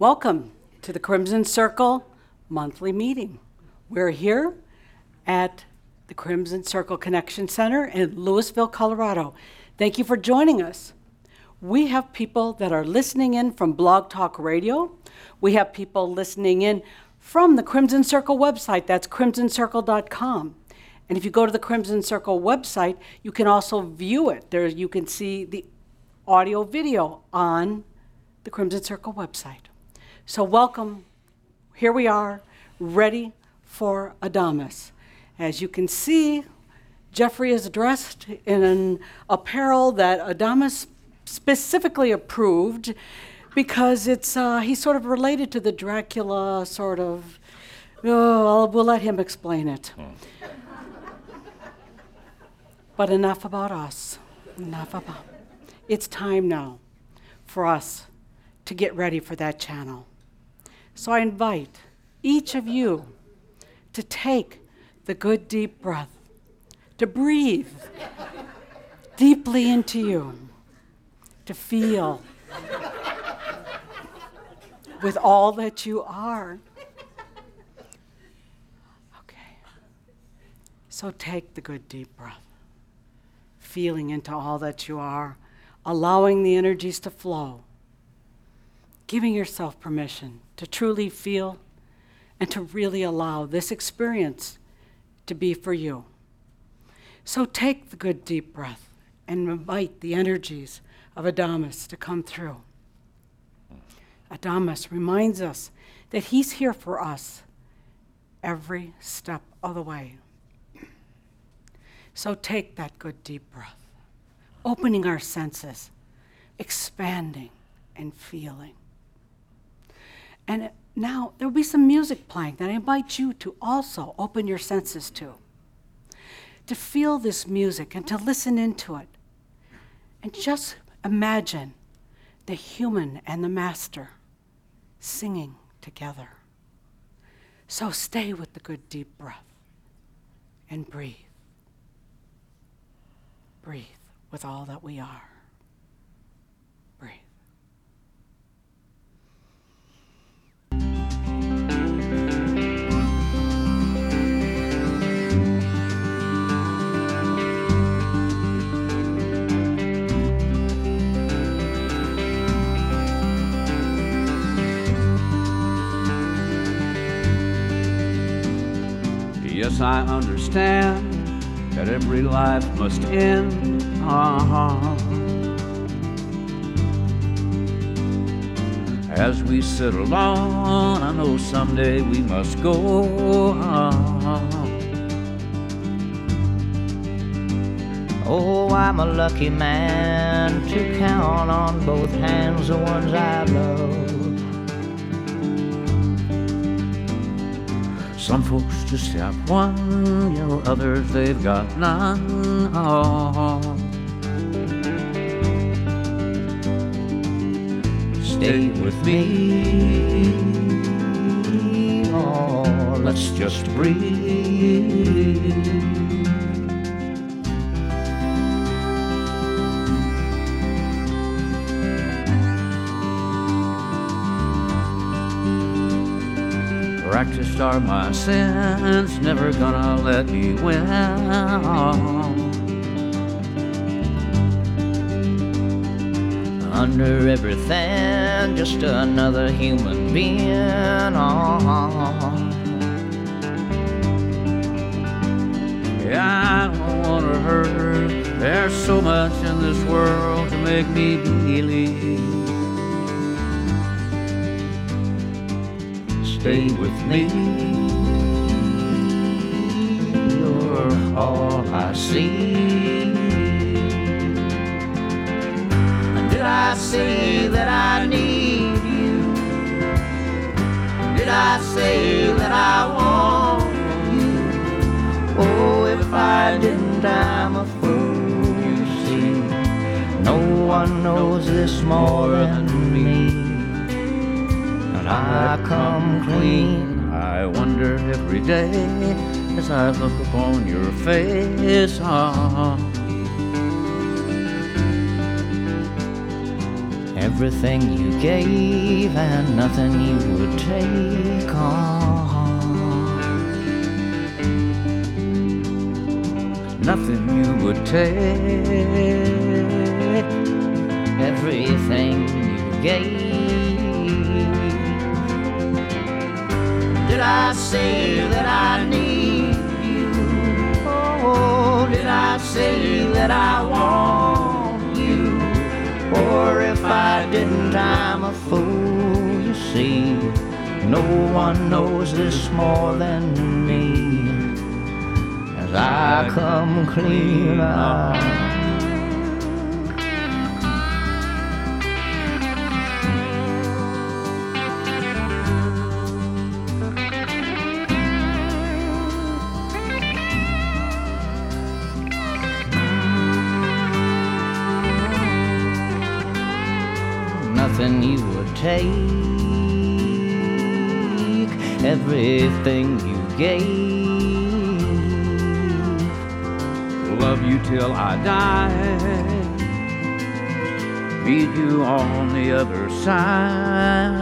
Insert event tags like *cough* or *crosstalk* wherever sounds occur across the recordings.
Welcome to the Crimson Circle monthly meeting. We're here at the Crimson Circle Connection Center in Louisville, Colorado. Thank you for joining us. We have people that are listening in from Blog Talk Radio. We have people listening in from the Crimson Circle website. That's crimsoncircle.com. And if you go to the Crimson Circle website, you can also view it. There you can see the audio video on the Crimson Circle website. So, welcome. Here we are, ready for Adamus. As you can see, Geoffrey is dressed in an apparel that Adamus specifically approved because it's uh, he's sort of related to the Dracula sort of. Oh, we'll let him explain it. but enough about us. Enough about. It's time now for us to get ready for that channel. So I invite each of you to take the good deep breath, to breathe deeply into you, to feel with all that you are. Okay. So take the good deep breath, feeling into all that you are, allowing the energies to flow, giving yourself permission to truly feel and to really allow this experience to be for you. So take the good deep breath and invite the energies of Adamus to come through. Adamus reminds us that he's here for us every step of the way. So take that good deep breath, opening our senses, expanding and feeling. And now there'll be some music playing that I invite you to also open your senses to. To feel this music and to listen into it. And just imagine the human and the master singing together. So stay with the good deep breath and breathe. Breathe with all that we are. Yes, I understand that every life must end. Uh-huh. As we sit alone, I know someday we must go. Uh-huh. Oh, I'm a lucky man to count on both hands the ones I love. Some folks just have one, you know, others they've got none. Oh. Stay with me, oh, let's just breathe. Practiced are my sins, never gonna let me win. Under everything, just another human being. I don't wanna hurt her. There's so much in this world to make me believe. Stay with me. You're all I see. Did I say that I need you? Did I say that I want you? Oh, if I didn't, I'm a fool, you see. No one knows this more than me. I come clean. I wonder every day as I look upon your face. Everything you gave and nothing you would take on. Nothing you would take, everything you gave. Did I say that I need you? Oh, did I say that I want you? Or if I didn't, I'm a fool, you see. No one knows this more than me. As I come clean. Take, everything you gave. Love you till I die. Meet you on the other side.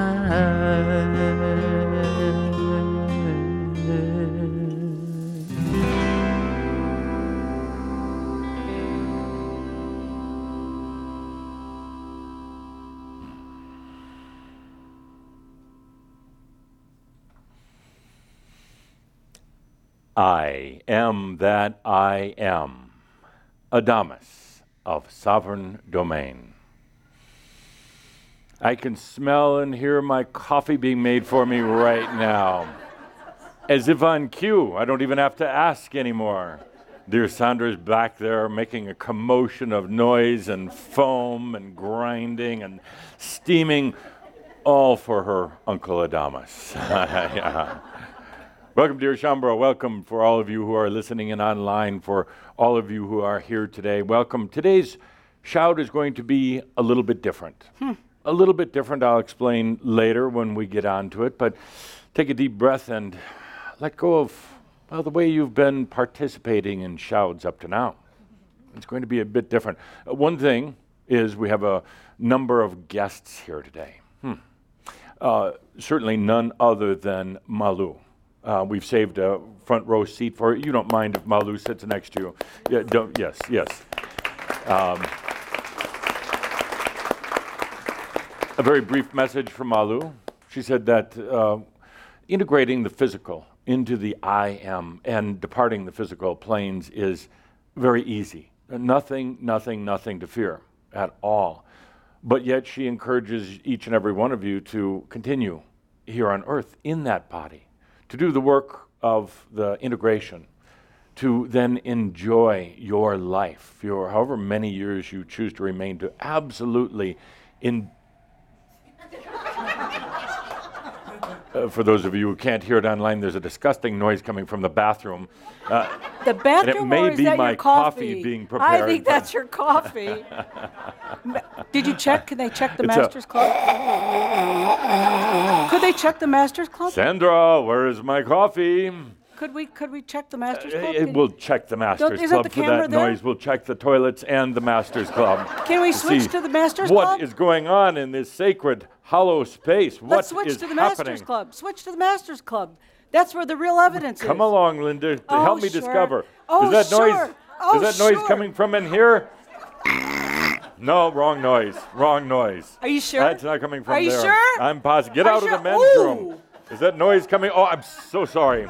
I am that I am, Adamus of sovereign domain. I can smell and hear my coffee being made for me right now. As if on cue, I don't even have to ask anymore. Dear Sandra's back there making a commotion of noise and foam and grinding and steaming, all for her Uncle Adamus. *laughs* Yeah. Welcome, dear Shaumbra. Welcome for all of you who are listening in online, for all of you who are here today. Welcome. Today's shout is going to be a little bit different. A little bit different. I'll explain later when we get on to it. But take a deep breath and let go of well the way you've been participating in shouts up to now. It's going to be a bit different. Uh, one thing is we have a number of guests here today. Hmm. Uh, certainly none other than Malu. Uh, we've saved a front row seat for you. You don't mind if Malu sits next to you? Yeah, don't, yes, yes. Um, a very brief message from Malu. She said that uh, integrating the physical into the I am and departing the physical planes is very easy. Nothing, nothing, nothing to fear at all. But yet she encourages each and every one of you to continue here on earth in that body, to do the work of the integration, to then enjoy your life, your however many years you choose to remain, to absolutely in. Uh, for those of you who can't hear it online, there's a disgusting noise coming from the bathroom. Uh, The bathroom may or is be my coffee? coffee being prepared. I think that's your coffee. *laughs* Did you check? Can they check the It's Masters Club? Could they check the Masters Club? Sandra, where is my coffee? Could we could we check the Masters Uh, Club? Can- we'll check the Masters Club the for that there? noise. We'll check the toilets and the Masters Club. *laughs* Can we to switch to the Masters What Club? What is going on in this sacred hollow space? What Let's switch is to the happening? Masters Club. Switch to the Masters Club. That's where the real evidence Come is. Come along, Linda, Oh, help me sure. discover. Oh, is that noise? Oh, is that noise sure. coming from in here? No, wrong noise. Wrong noise. Are you sure? That's not coming from Are you there. sure? I'm positive. Get Are out of the sure? men's room. Is that noise coming? Oh, I'm so sorry.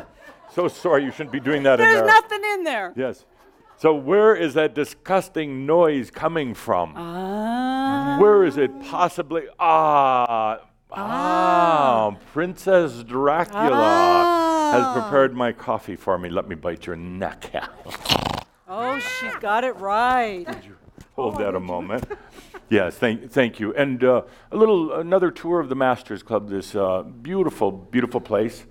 So sorry. You shouldn't be doing that in There's there. nothing in there. Yes. So where is that disgusting noise coming from? Ah. Where is it possibly? Ah, ah, Princess Dracula has prepared my coffee for me. Let me bite your neck. Oh, she's got it right. Hold that a moment. Yes, thank, thank you. And uh, a little, another tour of the Masters Club. This uh, beautiful, beautiful place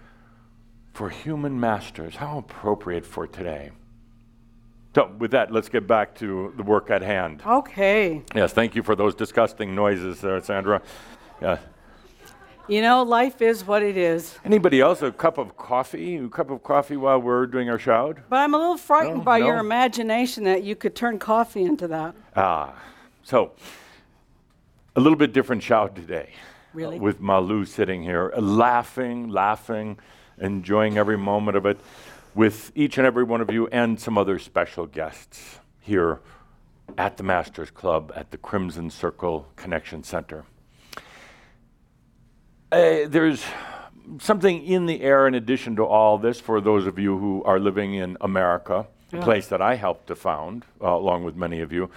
for human masters. How appropriate for today. So, with that, let's get back to the work at hand. Okay. Yes, thank you for those disgusting noises there, Sandra. Yeah. You know, life is what it is. Anybody else a cup of coffee? A cup of coffee while we're doing our shout? But I'm a little frightened No, by your imagination that you could turn coffee into that. Ah, so A little bit different shout today. Really? uh, with Malu sitting here, uh, laughing, laughing, enjoying every moment of it with each and every one of you and some other special guests here at the Masters Club at the Crimson Circle Connection Center. Uh, there's something in the air in addition to all this for those of you who are living in America, a place that I helped to found, uh, along with many of you.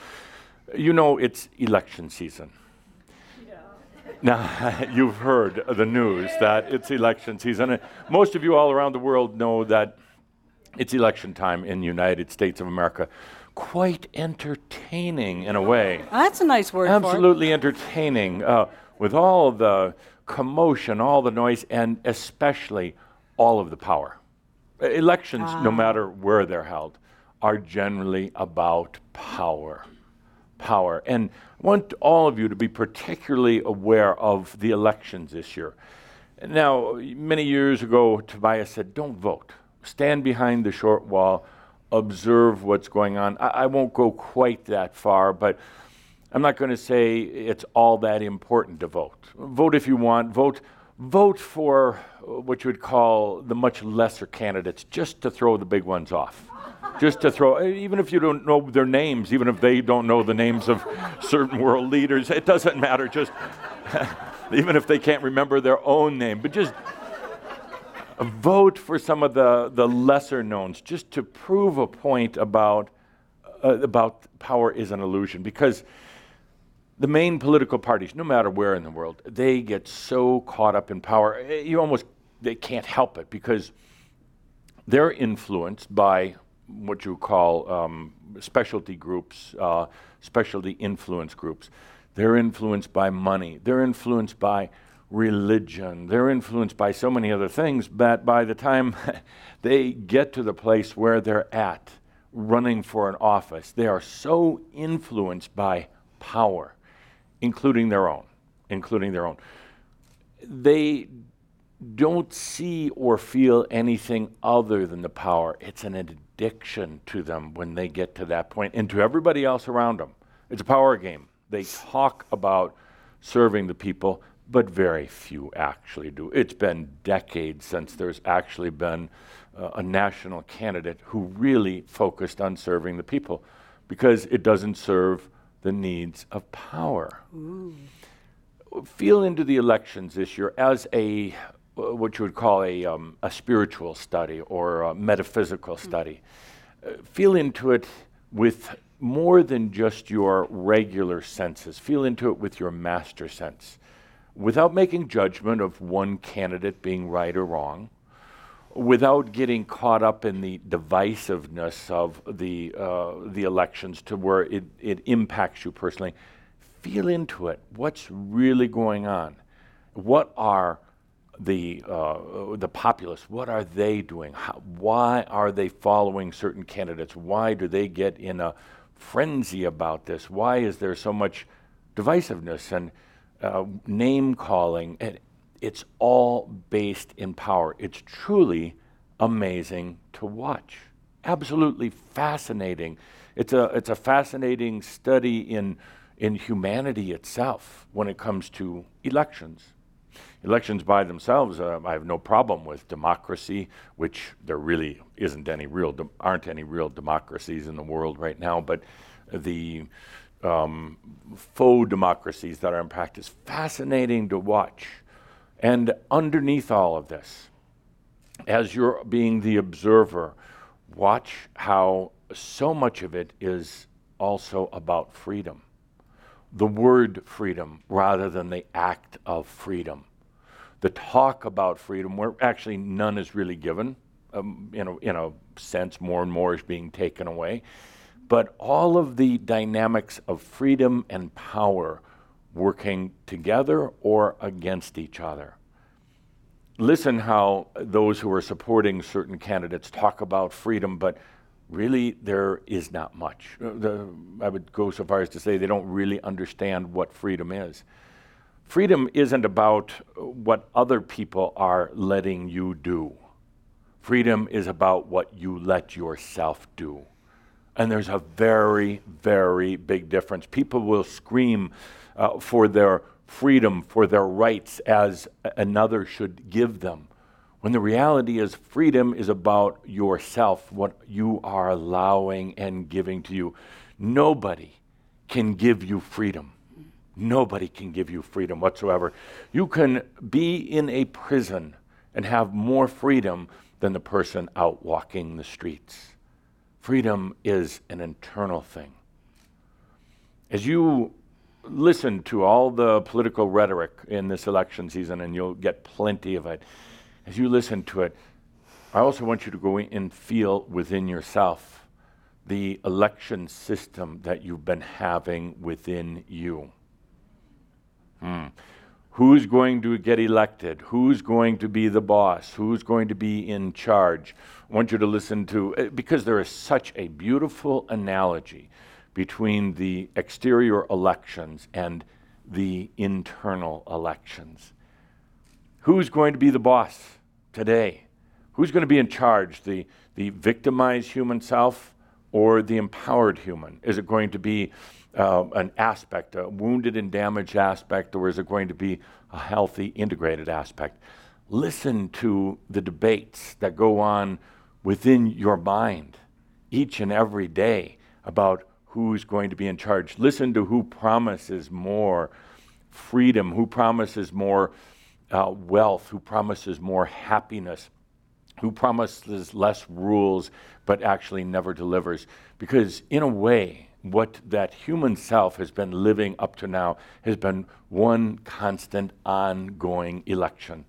You know, it's election season. Now, *laughs* you've heard the news that it's election season. And most of you all around the world know that it's election time in the United States of America. Quite entertaining in a way. That's a nice word for it. Absolutely entertaining uh, with all the commotion, all the noise, and especially all of the power. Elections, no matter where they're held, are generally about power. Power. And want all of you to be particularly aware of the elections this year. Now, many years ago, Tobias said, Don't vote. Stand behind the short wall, observe what's going on. I, I won't go quite that far, but I'm not going to say it's all that important to vote. Vote if you want. Vote, vote for uh, what you would call the much lesser candidates, just to throw the big ones off. Just to throw, even if you don't know their names, even if they don't know the names of *laughs* certain world leaders, it doesn't matter. Just, *laughs* even if they can't remember their own name, but just vote for some of the, the lesser knowns just to prove a point about, uh, about power is an illusion. Because the main political parties, no matter where in the world, they get so caught up in power, eh, you almost they can't help it because they're influenced by what you call um, specialty groups, uh, specialty influence groups. They're influenced by money. They're influenced by religion. They're influenced by so many other things that by the time *laughs* they get to the place where they're at, running for an office, they are so influenced by power, including their own, including their own. They don't see or feel anything other than the power. It's an addiction to them when they get to that point and to everybody else around them. It's a power game. They talk about serving the people, but very few actually do. It's been decades since there's actually been uh, a national candidate who really focused on serving the people because it doesn't serve the needs of power feel into the elections this year as a what you would call a, um, a spiritual study or a metaphysical study. Uh, feel into it with more than just your regular senses. Feel into it with your master sense, without making judgment of one candidate being right or wrong, without getting caught up in the divisiveness of the uh, the elections to where it, it impacts you personally. Feel into it. What's really going on? What are the uh, the populace? What are they doing? How, why are they following certain candidates? Why do they get in a frenzy about this? Why is there so much divisiveness and uh, name calling? And it's all based in power. It's truly amazing to watch. Absolutely fascinating. It's a it's a fascinating study in in humanity itself when it comes to elections. Elections by themselves, uh, I have no problem with democracy, which there really isn't any real, dem- aren't any real democracies in the world right now. But the um, faux democracies that are in practice, fascinating to watch. And underneath all of this, as you're being the observer, watch how so much of it is also about freedom. The word freedom rather than the act of freedom. The talk about freedom, where actually none is really given, um, in, a, in a sense, more and more is being taken away. But all of the dynamics of freedom and power working together or against each other listen how those who are supporting certain candidates talk about freedom, but really there is not much. Uh, the, I would go so far as to say they don't really understand what freedom is. Freedom isn't about what other people are letting you do. Freedom is about what you let yourself do. And there's a very, very big difference. People will scream uh, for their freedom, for their rights as another should give them. When the reality is, freedom is about yourself, what you are allowing and giving to you. Nobody can give you freedom. Nobody can give you freedom whatsoever. You can be in a prison and have more freedom than the person out walking the streets. Freedom is an internal thing. As you listen to all the political rhetoric in this election season, and you'll get plenty of it, as you listen to it, I also want you to go in and feel within yourself the election system that you've been having within you. Hmm. Who's going to get elected? Who's going to be the boss? Who's going to be in charge? I want you to listen to, because there is such a beautiful analogy between the exterior elections and the internal elections. Who's going to be the boss today? Who's going to be in charge? The, the victimized human self or the empowered human? Is it going to be uh, an aspect, a wounded and damaged aspect, or is it going to be a healthy, integrated aspect? Listen to the debates that go on within your mind each and every day about who's going to be in charge. Listen to who promises more freedom, who promises more uh, wealth, who promises more happiness, who promises less rules but actually never delivers. Because, in a way, what that human self has been living up to now has been one constant, ongoing election.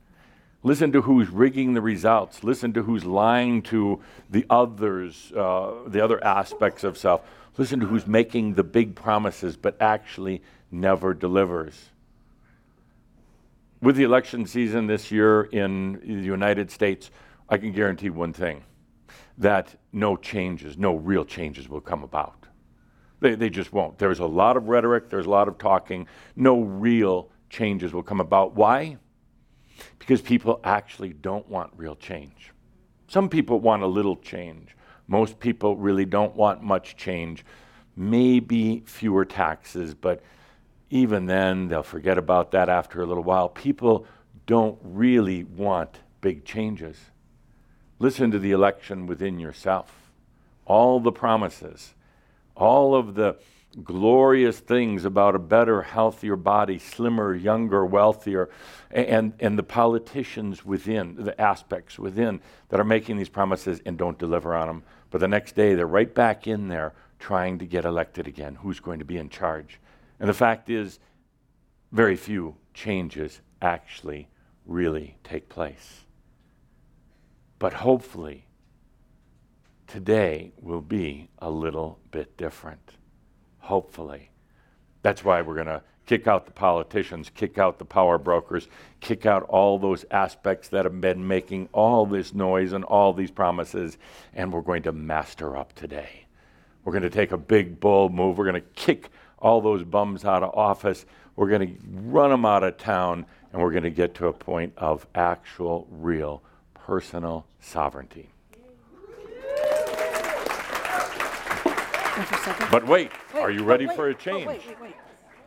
Listen to who's rigging the results. Listen to who's lying to the others, uh, the other aspects of self. Listen to who's making the big promises but actually never delivers. With the election season this year in the United States, I can guarantee one thing that no changes, no real changes will come about. They, they just won't. There's a lot of rhetoric, there's a lot of talking. No real changes will come about. Why? Because people actually don't want real change. Some people want a little change. Most people really don't want much change. Maybe fewer taxes, but even then, they'll forget about that after a little while. People don't really want big changes. Listen to the election within yourself. All the promises all of the glorious things about a better, healthier body, slimmer, younger, wealthier, and, and the politicians within, the aspects within that are making these promises and don't deliver on them. But the next day, they're right back in there trying to get elected again. Who's going to be in charge? And the fact is, very few changes actually really take place. But hopefully, today will be a little bit different, hopefully. That's why we're going to kick out the politicians, kick out the power brokers, kick out all those aspects that have been making all this noise and all these promises, and we're going to master up today. We're going to take a big, bold move. We're going to kick all those bums out of office. We're going to run them out of town, and we're going to get to a point of actual, real, personal sovereignty. But wait, Wait, are you oh, ready wait, for a oh, change? wait, wait, wait.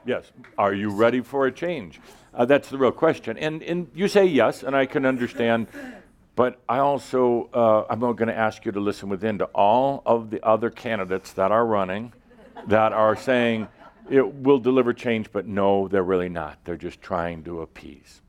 Yes. Are you ready for a change? Uh, that's the real question. And, and you say yes, and I can understand. But I also, uh, I'm going to ask you to listen within to all of the other candidates that are running that are saying it will deliver change, but no, they're really not. They're just trying to appease.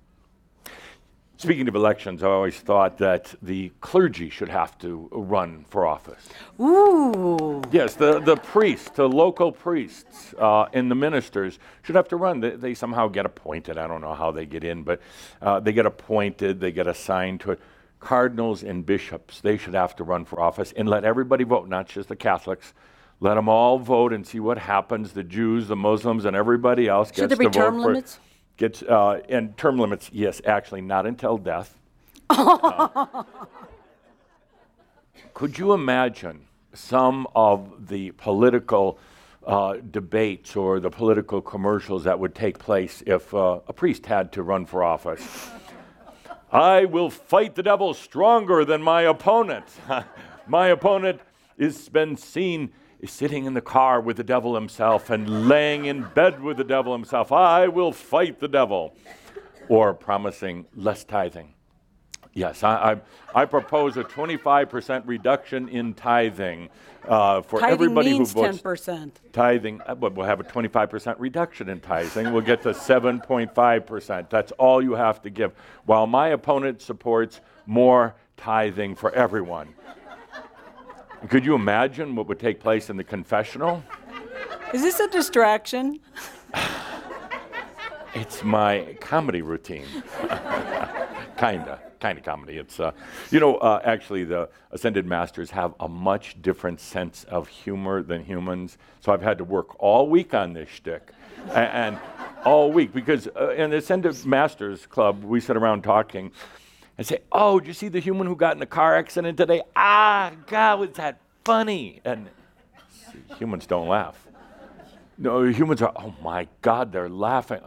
Speaking of elections, I always thought that the clergy should have to run for office. Ooh. Yes, the, the priests, the local priests uh, and the ministers should have to run. They, they, somehow get appointed. I don't know how they get in, but uh, they get appointed, they get assigned to it. Cardinals and bishops, they should have to run for office and let everybody vote, not just the Catholics. Let them all vote and see what happens. The Jews, the Muslims, and everybody else Should gets there be to vote term for limits? Gets uh, and term limits, yes, actually, not until death. *laughs* Uh, could you imagine some of the political uh, debates or the political commercials that would take place if uh, a priest had to run for office? *laughs* I will fight the devil stronger than my opponent. *laughs* my opponent has been seen sitting in the car with the devil himself and laying in bed with the devil himself. I will fight the devil. Or promising less tithing. Yes, I, I, I propose a 25% reduction in tithing uh, for Tithing everybody means who votes. 10%. Tithing, uh, but we'll have a 25% reduction in tithing. We'll get to 7.5%. That's all you have to give. While my opponent supports more tithing for everyone. Could you imagine what would take place in the confessional? Is this a distraction? *sighs* It's my comedy routine. *laughs* kinda, kinda comedy. It's, uh, you know, uh, actually, the ascended masters have a much different sense of humor than humans. So I've had to work all week on this shtick, and, and all week because uh, in the ascended masters club, we sit around talking. And say, oh, did you see the human who got in a car accident today? Ah, God, was that funny? And see, humans don't laugh. No, humans are, oh my God, they're laughing.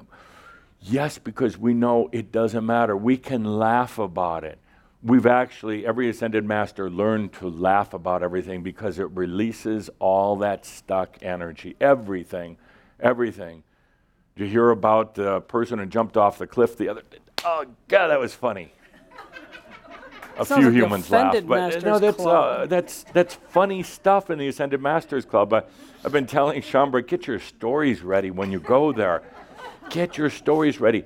Yes, because we know it doesn't matter. We can laugh about it. We've actually, every ascended master learned to laugh about everything because it releases all that stuck energy. Everything, everything. Did you hear about the person who jumped off the cliff the other day? Oh, God, that was funny. A Sounds few like humans laugh, but Masters no, that's uh, that's that's funny stuff in the Ascended Masters Club. I, I've been telling Shaumbra, get your stories ready when you go there. Get your stories ready.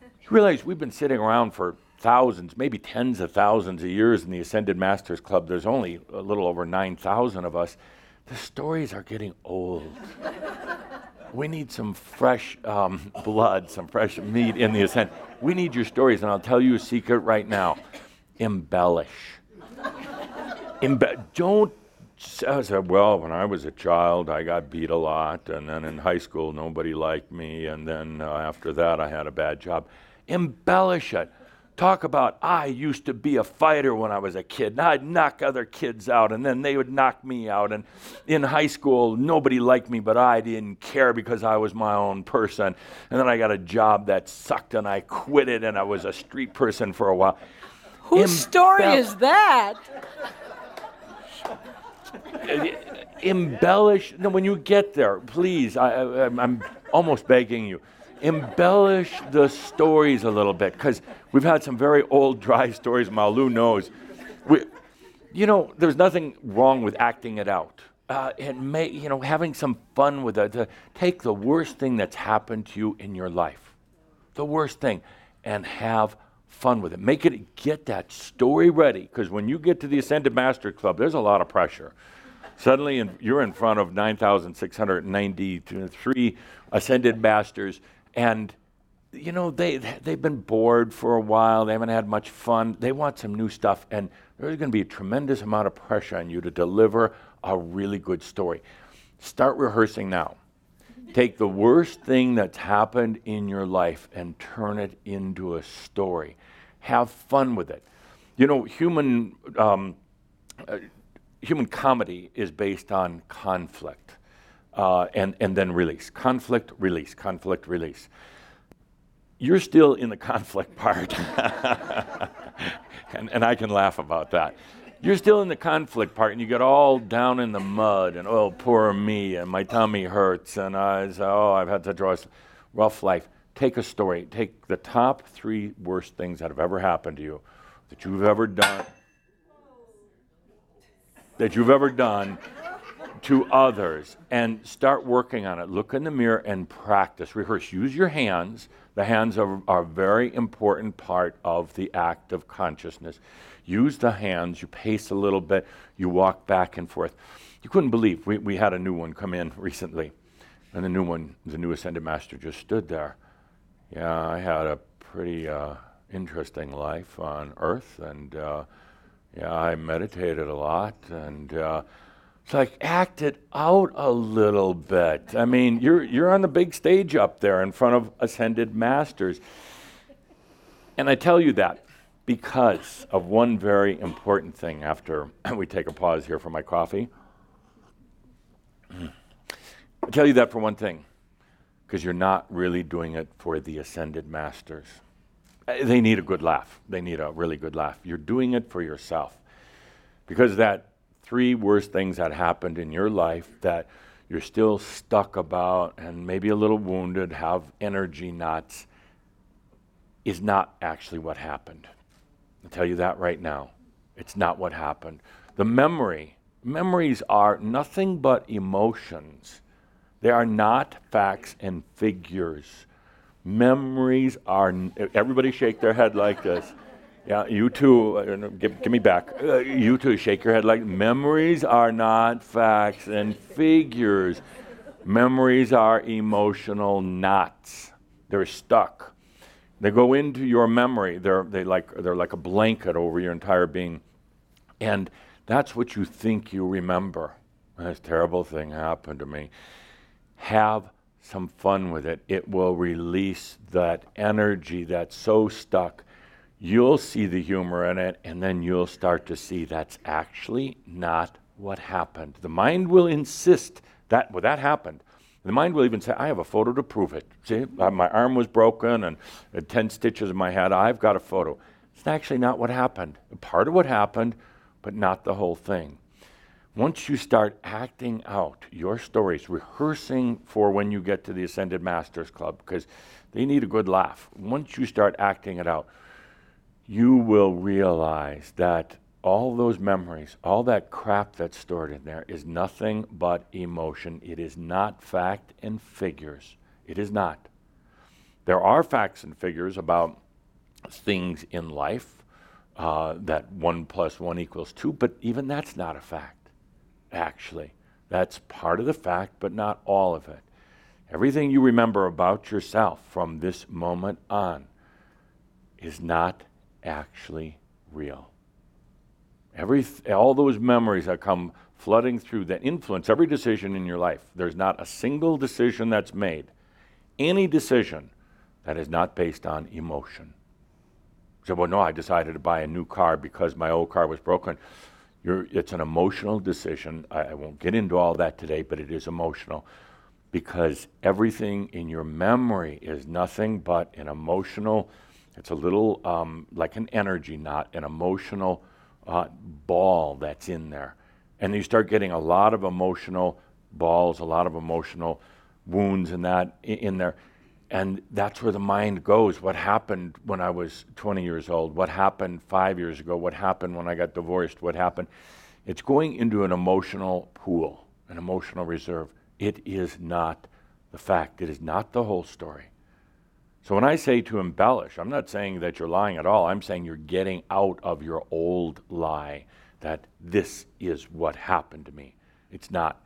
You realize we've been sitting around for thousands, maybe tens of thousands of years in the Ascended Masters Club. There's only a little over 9,000 of us. The stories are getting old. We need some fresh um, blood, some fresh meat in the ascent. We need your stories, and I'll tell you a secret right now. Embellish. Embe- don't I said, well, when I was a child, I got beat a lot, and then in high school, nobody liked me, and then uh, after that, I had a bad job. Embellish it. Talk about, I used to be a fighter when I was a kid, and I'd knock other kids out, and then they would knock me out. And in high school, nobody liked me, but I didn't care because I was my own person. And then I got a job that sucked, and I quit it, and I was a street person for a while. Whose story is that? embellish. No, when you get there, please, I, I, I'm- almost begging you, embellish the stories a little bit because we've had some very old, dry *laughs* stories. Malu knows. We, you know, there's nothing wrong with acting it out. Uh, and may, you know, having some fun with it. To take the worst thing that's happened to you in your life, the worst thing, and have fun with it. Make it get that story ready because when you get to the Ascended Master Club, there's a lot of pressure. Suddenly, in, you're in front of 9,693 ascended masters, and you know they they've been bored for a while. They haven't had much fun. They want some new stuff, and there's going to be a tremendous amount of pressure on you to deliver a really good story. Start rehearsing now. Take the worst thing that's happened in your life and turn it into a story. Have fun with it. You know, human um, human comedy is based on conflict uh, and, and then release. Conflict, release, conflict, release. You're still in the *laughs* conflict part. and, and I can laugh about that. You're still in the conflict part, and you get all down in the mud, and oh, poor me, and my tummy hurts, and I oh, I've had such a rough life. Take a story. Take the top three worst things that have ever happened to you, that you've ever done, that you've ever done to others and start working on it. Look in the mirror and practice. Rehearse. Use your hands. The hands are, are a very important part of the act of consciousness. Use the hands. You pace a little bit. You walk back and forth. You couldn't believe we, we had a new one come in *laughs* recently. And the new one, the new Ascended Master just stood there. Yeah, I had a pretty uh, interesting life on Earth, and uh, yeah, I meditated a lot, and uh, it's like act it out a little bit. I mean, you're you're on the big stage up there in front of ascended masters, and I tell you that because of one very important thing. After *clears throat* we take a pause here for my coffee, *clears throat* I tell you that for one thing, because you're not really doing it for the ascended masters. Uh, They need a good laugh. They need a really good laugh. You're doing it for yourself. Because that three worst things that happened in your life that you're still stuck about and maybe a little wounded, have energy knots, is not actually what happened. I'll tell you that right now. It's not what happened. The memory, memories are nothing but emotions. They are not facts and figures. Memories are, everybody shake their head like this. Yeah, you too, uh, give, give me back. Uh, you too, shake your head like memories are not facts and figures. Memories are emotional knots. They're stuck. They go into your memory. They're, they like, they're like a blanket over your entire being. And that's what you think you remember. This terrible thing happened to me. Have some fun with it. It will release that energy that's so stuck. You'll see the humor in it, and then you'll start to see that's actually not what happened. The mind will insist that well, that happened. The mind will even say, I have a photo to prove it. See, uh, my arm was broken and had 10 stitches in my head. I've got a photo. It's actually not what happened. Part of what happened, but not the whole thing. Once you start acting out your stories, rehearsing for when you get to the Ascended Masters Club, because they need a good laugh. Once you start acting it out, you will realize that all those memories, all that crap that's stored in there is nothing but emotion. It is not fact and figures. It is not. There are facts and figures about things in life uh, that one plus one equals two, but even that's not a fact, actually. That's part of the fact, but not all of it. Everything you remember about yourself from this moment on is not actually real. Every, all those memories that come flooding through that influence every decision in your life. There's not a single decision that's made, any decision that is not based on emotion. So, well, no, I decided to buy a new car because my old car was broken. You're, it's an emotional decision. I, I won't get into all that today, but it is emotional because everything in your memory is nothing but an emotional, it's a little um, like an energy knot, an emotional uh, ball that's in there. And you start getting a lot of emotional balls, a lot of emotional wounds in that in there. And that's where the mind goes. What happened when I was 20 years old? What happened five years ago? What happened when I got divorced? What happened? It's going into an emotional pool, an emotional reserve. It is not the fact, it is not the whole story. So when I say to embellish, I'm not saying that you're lying at all. I'm saying you're getting out of your old lie that this is what happened to me. It's not.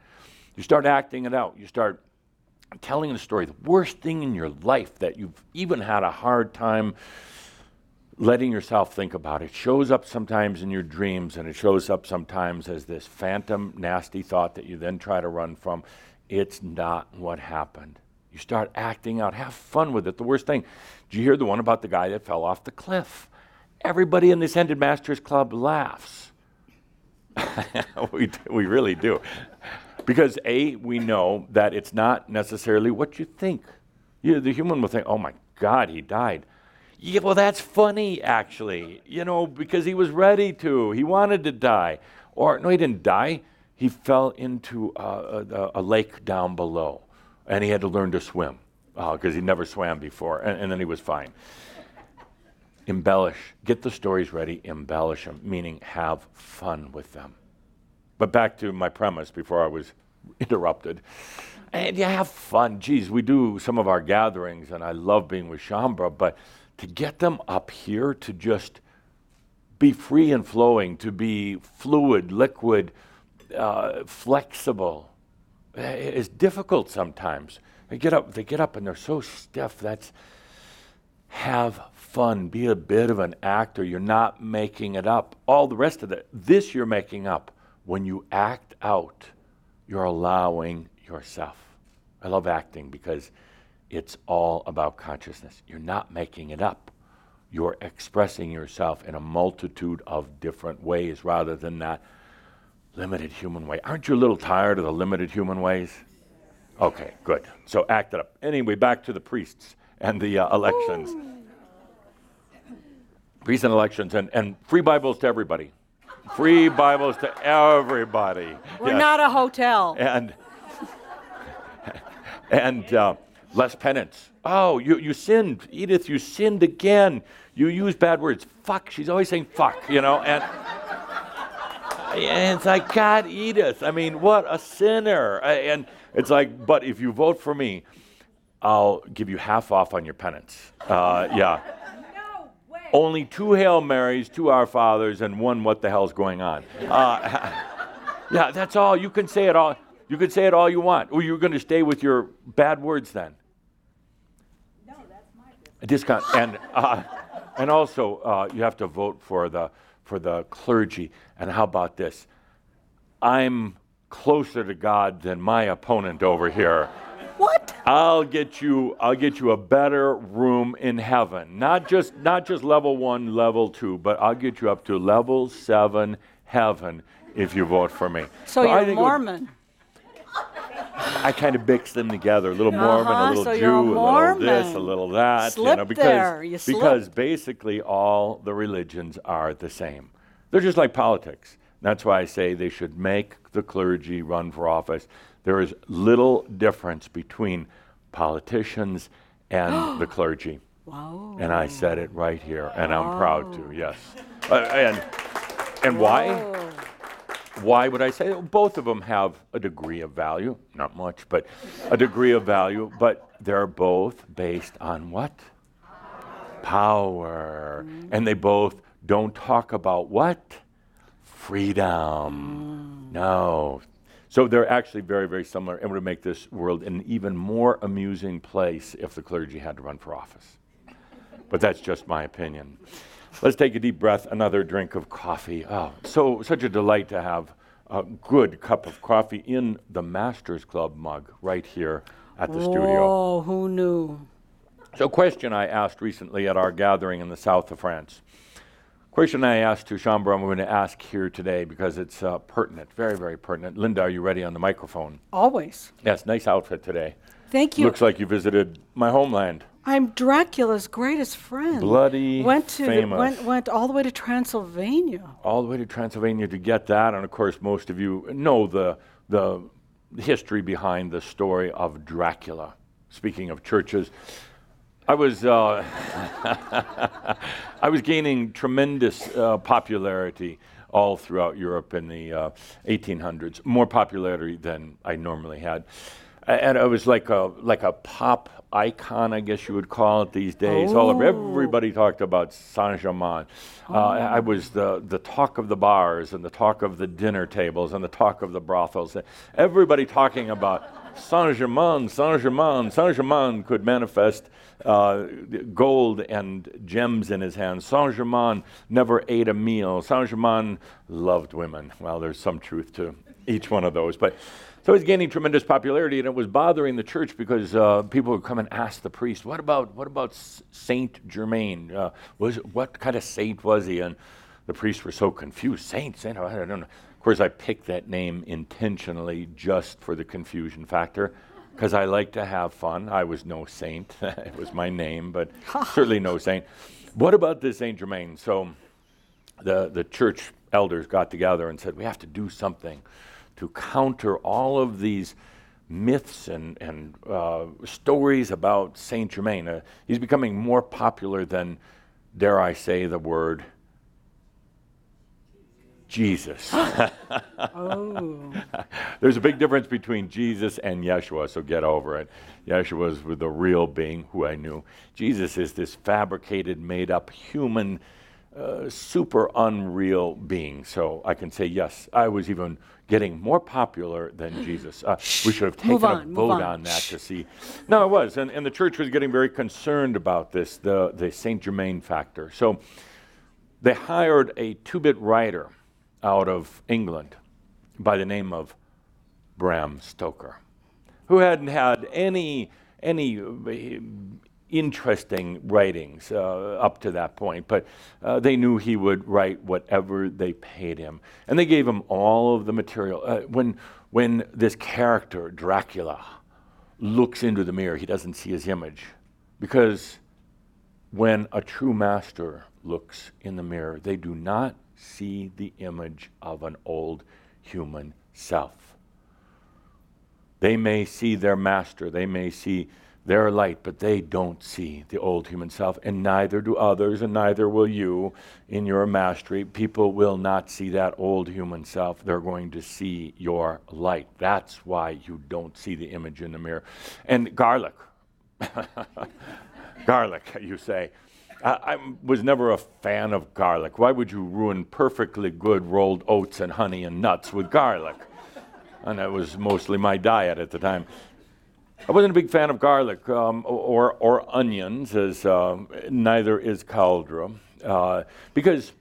You start acting it out. You start telling the story, the worst thing in your life that you've even had a hard time letting yourself think about. It shows up sometimes in your dreams, and it shows up sometimes as this phantom, nasty thought that you then try to run from. It's not what happened. You start acting out. Have fun with it. The worst thing. Did you hear the one about the guy that fell off the cliff? Everybody in the Ascended Masters Club laughs. *laughs* we, we really do. Because A, we know that it's not necessarily what you think. You, the human will think, oh my God, he died. Yeah, well, that's funny, actually, you know, because he was ready to. He wanted to die. Or, no, he didn't die. He fell into a, a, lake down below, and he had to learn to swim because uh, he never swam before, and, and then he was fine. Embellish, get the stories ready, embellish them, meaning have fun with them. But back to my premise before I was *laughs* interrupted. And yeah, have fun. Geez, we do some of our gatherings, and I love being with Shaumbra, but to get them up here to just be free and flowing, to be fluid, liquid, uh, flexible, is difficult sometimes. They get up, they get up, and they're so stiff. That's have fun. Be a bit of an actor. You're not making it up. All the rest of it, this you're making up when you act out, you're allowing yourself. I love acting because it's all about consciousness. You're not making it up. You're expressing yourself in a multitude of different ways rather than that limited human way. Aren't you a little tired of the limited human ways? Okay, good. So act it up. Anyway, back to the priests and the uh, elections. Priests and elections and, and free Bibles to everybody. Free Bibles to everybody. We're Yes. not a hotel. and *laughs* and uh, less penance. Oh, you, you sinned, Edith. You sinned again. You use bad words. Fuck. She's always saying fuck. You know, and and it's like God, Edith. I mean, what a sinner. And it's like, but if you vote for me, I'll give you half off on your penance. Uh, yeah. Only two Hail Marys, two Our Fathers, and one What the hell's going on? Uh, *laughs* yeah, that's all. You can say it all. You can say it all you want. Oh, you're going to stay with your bad words then? No, that's my discount. And uh, and also, uh, you have to vote for the for the clergy. And how about this? I'm closer to God than my opponent over here. What? I'll get you I'll get you a better room in heaven. Not just not just level 1, level 2, but I'll get you up to level 7 heaven if you vote for me. So I you're think Mormon. I kind of mix them together, a little Mormon, a Uh-huh, little so Jew, a a little this, a little that, you know, because you because basically all the religions are the same. They're just like politics. That's why I say they should make the clergy run for office. There is little difference between politicians and *gasps* the clergy. Wow. And I said it right here, and I'm proud to, yes. Uh, and and why? Whoa. Why would I say that? Both of them have a degree of value, not much, but a degree of value, but they're both based on what? Power. And they both don't talk about what? Freedom. No. So they're actually very, very similar and would make this world an even more amusing place if the clergy had to run for office. But that's just my opinion. Let's take a deep breath, another drink of coffee. Oh, so such a delight to have a good cup of coffee in the Masters Club mug right here at the studio. Oh, who knew? So, question I asked recently at our gathering in the south of France. Question I asked to Shaumbra, I'm going to ask here today because it's uh, pertinent, very, very pertinent. Linda, are you ready on the microphone? Always. Yes, nice outfit today. Thank you. Looks like you visited my homeland. I'm Dracula's greatest friend. Bloody went to the, went went all the way to Transylvania. all the way to Transylvania to get that. And of course, most of you know the, the history behind the story of Dracula. Speaking of churches, I was, uh, *laughs* I was gaining tremendous uh, popularity all throughout Europe in the uh, 1800s, more popularity than I normally had. And I was like a, like a pop icon, I guess you would call it these days. All of everybody talked about Saint Germain. Uh, I was the, the talk of the bars and the talk of the dinner tables and the talk of the brothels. Everybody talking about Saint Germain, Saint Germain. Saint Germain could manifest uh, gold and gems in his hands. Saint Germain never ate a meal. Saint Germain loved women. Well, there's some truth to each one of those, but. So he's gaining tremendous popularity, and it was bothering the church because uh, people would come and ask the priest, "What about what about Saint Germain? Uh, was what kind of saint was he?" And the priests were so confused. Saint, Saint, I don't know. Of course, I picked that name intentionally just for the confusion factor, because I like to have fun. I was no saint; *laughs* it was my name, but certainly no *laughs* saint. What about this Saint Germain? So the, the church elders got together and said, we have to do something to counter all of these myths and, and uh, stories about Saint Germain. Uh, he's becoming more popular than, dare I say, the word Jesus. *gasps* Oh. *laughs* There's a big difference between Jesus and Yeshua, so get over it. Yeshua is the real being who I knew. Jesus is this fabricated, made up human, uh, super unreal being. So I can say, yes, I was even getting more popular than *sighs* Jesus. Uh, we should have taken Move a vote on. on that to see. No, it was. And, and the church was getting very concerned about this, the, the St. Germain factor. So they hired a two bit writer out of England by the name of Bram Stoker, who hadn't had any, any uh, interesting writings uh, up to that point, but uh, they knew he would write whatever they paid him. And they gave him all of the material. Uh, when, when this character, Dracula, looks into the mirror, he doesn't see his image because when a true master looks in the mirror, they do not see the image of an old human self. They may see their master, they may see their light, but they don't see the old human self, and neither do others, and neither will you in your mastery. People will not see that old human self. They're going to see your light. That's why you don't see the image in the mirror. And garlic. *laughs* garlic, you say. I, I was never a fan of garlic. Why would you ruin perfectly good rolled oats and honey and nuts with garlic? And that was mostly my diet at the time. I wasn't a big fan of garlic um, or, or onions, as uh, neither is Cauldre, uh, because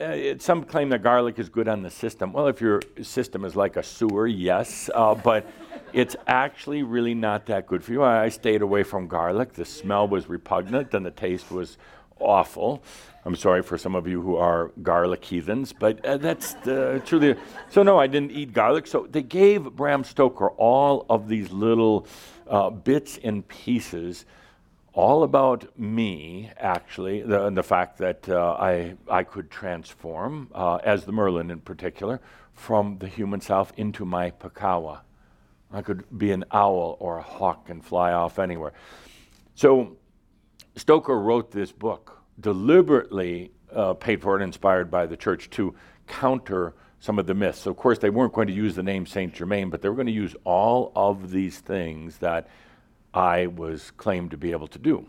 uh, it, some claim that garlic is good on the system. Well, if your system is like a sewer, yes, uh, but it's actually really not that good for you. I, I stayed away from garlic. The smell was repugnant and the taste was awful. I'm sorry for some of you who are garlic heathens, but uh, that's uh, truly. So, no, I didn't eat garlic. So, they gave Bram Stoker all of these little uh, bits and pieces all about me, actually, the, and the fact that uh, I, I could transform, uh, as the Merlin in particular, from the human self into my Pakawa. I could be an owl or a hawk and fly off anywhere. So Stoker wrote this book deliberately uh, paid for and inspired by the church to counter some of the myths. So, of course, they weren't going to use the name Saint Germain, but they were going to use all of these things that I was claimed to be able to do.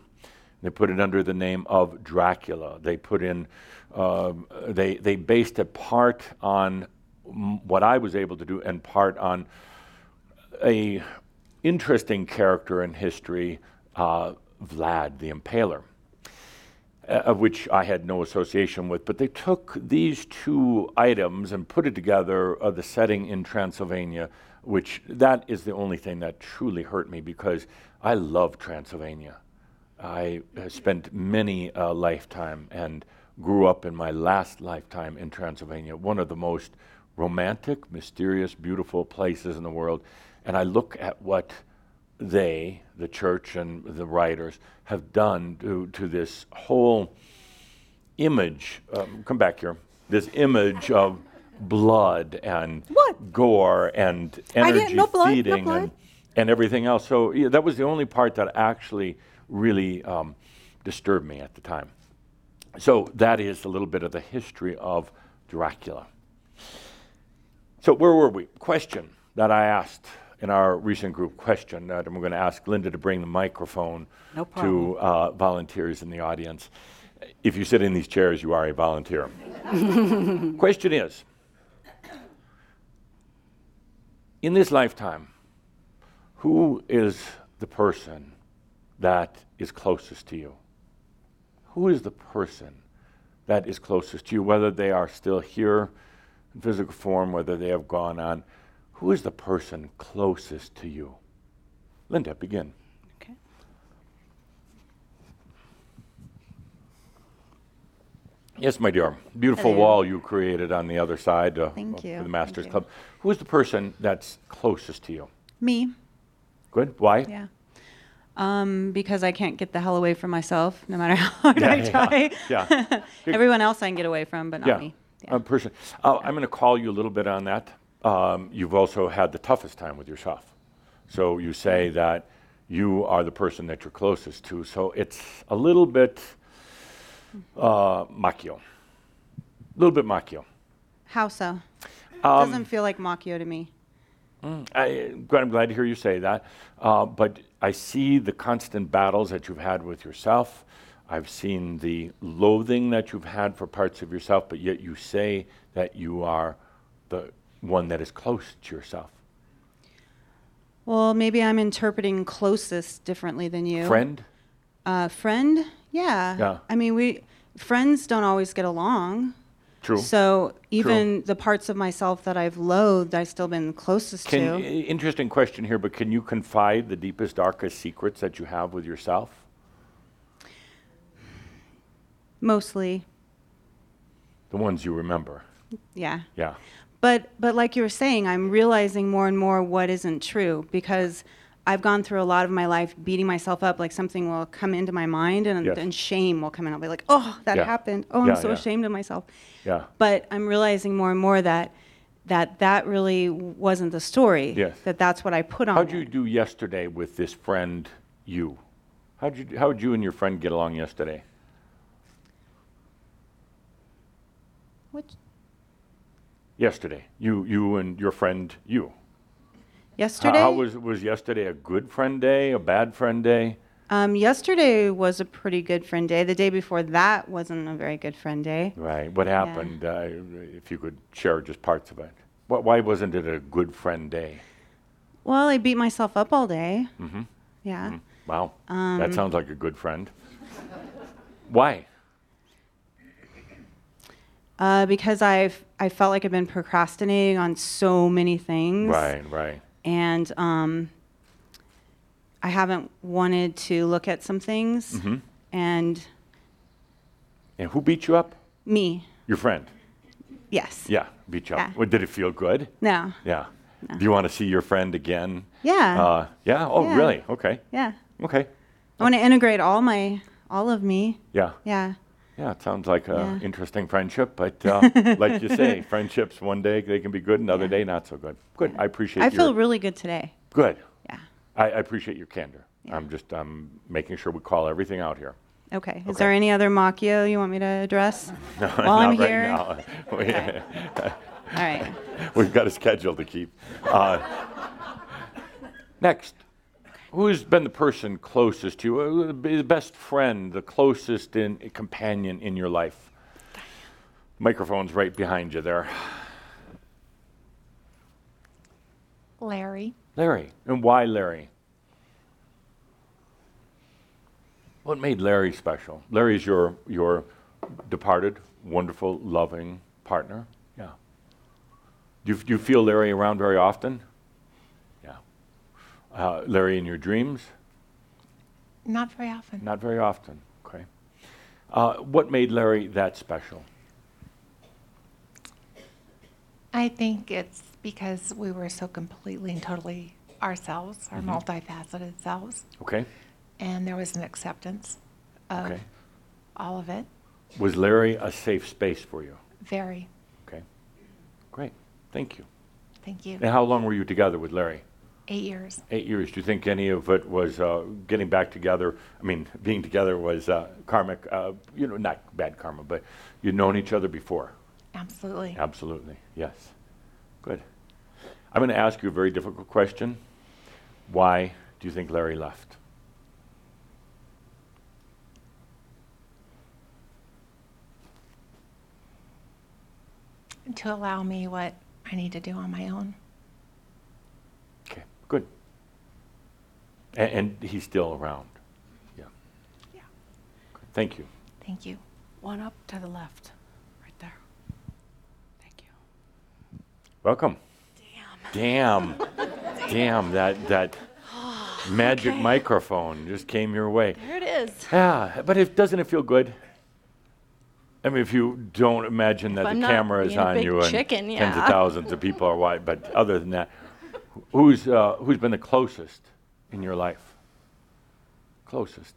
They put it under the name of Dracula. They put in, uh, they, they based it part on what I was able to do and part on a interesting character in history, uh, Vlad the Impaler. Uh, of which I had no association with, but they took these two items and put it together, uh, the setting in Transylvania, which that is the only thing that truly hurt me because I love Transylvania. I spent many a lifetime and grew up in my last lifetime in Transylvania, one of the most romantic, mysterious, beautiful places in the world. And I look at what they, the church and the writers, have done to, to this whole image. Um, come back here. This image of blood and What? gore and energy no blood, no feeding blood. and, and everything else. So yeah, that was the only part that actually really um, disturbed me at the time. So that is a little bit of the history of Dracula. So where were we? Question that I asked in our recent group question that I'm going to ask Linda to bring the microphone No to uh, volunteers in the audience. If you sit in these chairs, you are a volunteer. *laughs* question is In this lifetime, who is the person that is closest to you? Who is the person that is closest to you, whether they are still here in physical form, whether they have gone on? Who is the person closest to you? Linda, begin. Okay. Yes, my dear. Beautiful Hello. wall you created on the other side uh, Thank of you, the thank Masters you. Club. Who is the person that's closest to you? Me, Good. Why? yeah. Um, because I can't get the hell away from myself, no matter *laughs* how hard Yeah, I yeah, try. *laughs* yeah. *laughs* Everyone else I can get away from, but not yeah. me. A person. Uh, I'm going to call you a little bit on that. Um, you've also had the toughest time with yourself. So you say that you are the person that you're closest to. So it's a little bit uh, makyo. A little bit makyo. How so? Um, Doesn't feel like Makyo to me. I, I'm glad to hear you say that. Uh, but I see the constant battles that you've had with yourself. I've seen the loathing that you've had for parts of yourself, but yet you say that you are the one that is close to yourself. Well, maybe I'm interpreting closest differently than you. Friend? Uh, friend? Yeah. Yeah. I mean, we friends don't always get along. True. So even the parts of myself that I've loathed, I've still been closest Can, to. interesting question here, but can you confide the deepest, darkest secrets that you have with yourself? Mostly, The ones you remember. yeah. Yeah. But but like you were saying, I'm realizing more and more what isn't true because I've gone through a lot of my life beating myself up, like something will come into my mind and Yes. then shame will come in. I'll be like, oh, that Yeah. happened. Oh, I'm so yeah. ashamed of myself. Yeah. But I'm realizing more and more that that that really wasn't the story. Yes. That that's what I put on. How'd it. you do yesterday with this friend, you? How'd you, how'd you and your friend get along yesterday? Which- Yesterday, you, you and your friend, you. Yesterday? How was, was yesterday a good friend day, a bad friend day? Um, yesterday was a pretty good friend day. The day before that wasn't a very good friend day. Right. What happened? Uh, if you could share just parts of it. Wh- Why wasn't it a good friend day? Well, I beat myself up all day. Mm-hmm. Yeah. Wow. Um, that sounds like a good friend. Why? Uh, because I've I felt like I've been procrastinating on so many things. Right, right. And um, I haven't wanted to look at some things. Mm-hmm. And And who beat you up? me, Your friend. yes. Yeah, beat you up. Well, did it feel good? No. Yeah. Do you want to see your friend again? Yeah. Uh, yeah. Oh, Yeah. really? Okay. yeah. Okay. I want to integrate all my all of me. Yeah. Yeah. Yeah. It sounds like an Yeah. interesting friendship, but uh, *laughs* like you say, friendships one day they can be good, another Yeah. day not so good. Good. I appreciate. I feel really good today. good. Yeah. I, I appreciate your candor. Yeah. I'm just um, making sure we call everything out here. Okay. Is there any other makyo you want me to address? *laughs* No, While I'm not here? right now. *laughs* We- All right. We've got a schedule to keep. Uh, next, who's been the person closest to you, the best friend, the closest in, companion in your life? Microphone's right behind you there. Larry. Larry. And why Larry? What made Larry special? Larry's your, your departed, wonderful, loving partner. Yeah. Do you, do you feel Larry around very often? Uh, Larry in your dreams? Not very often. Not very often. Okay. Uh, what made Larry that special? I think it's because we were so completely and totally ourselves, our multifaceted selves, Okay. and there was an acceptance of Okay. all of it. Was Larry a safe space for you? Very. Okay. Great. Thank you. Thank you. And how long were you together with Larry? Eight years. Eight years. Do you think any of it was uh, getting back together? I mean, being together was uh, karmic, uh, you know, not bad karma, but you'd known each other before. Absolutely. Absolutely. Yes. Good. I'm going to ask you a very difficult question. Why do you think Larry left? To allow me what I need to do on my own. Okay. Good. And, and he's still around. Yeah. Yeah. Thank you. Thank you. One up to the left, right there. Thank you. Welcome. Damn. Damn. *laughs* Damn. That that magic microphone just came your way. There it is. Yeah, but it doesn't it feel good? I mean, if you don't imagine that I'm the not camera is being a on big you and chicken, tens of yeah. thousands of people are watching, but other than that, who's uh, who's been the closest in your life? Closest.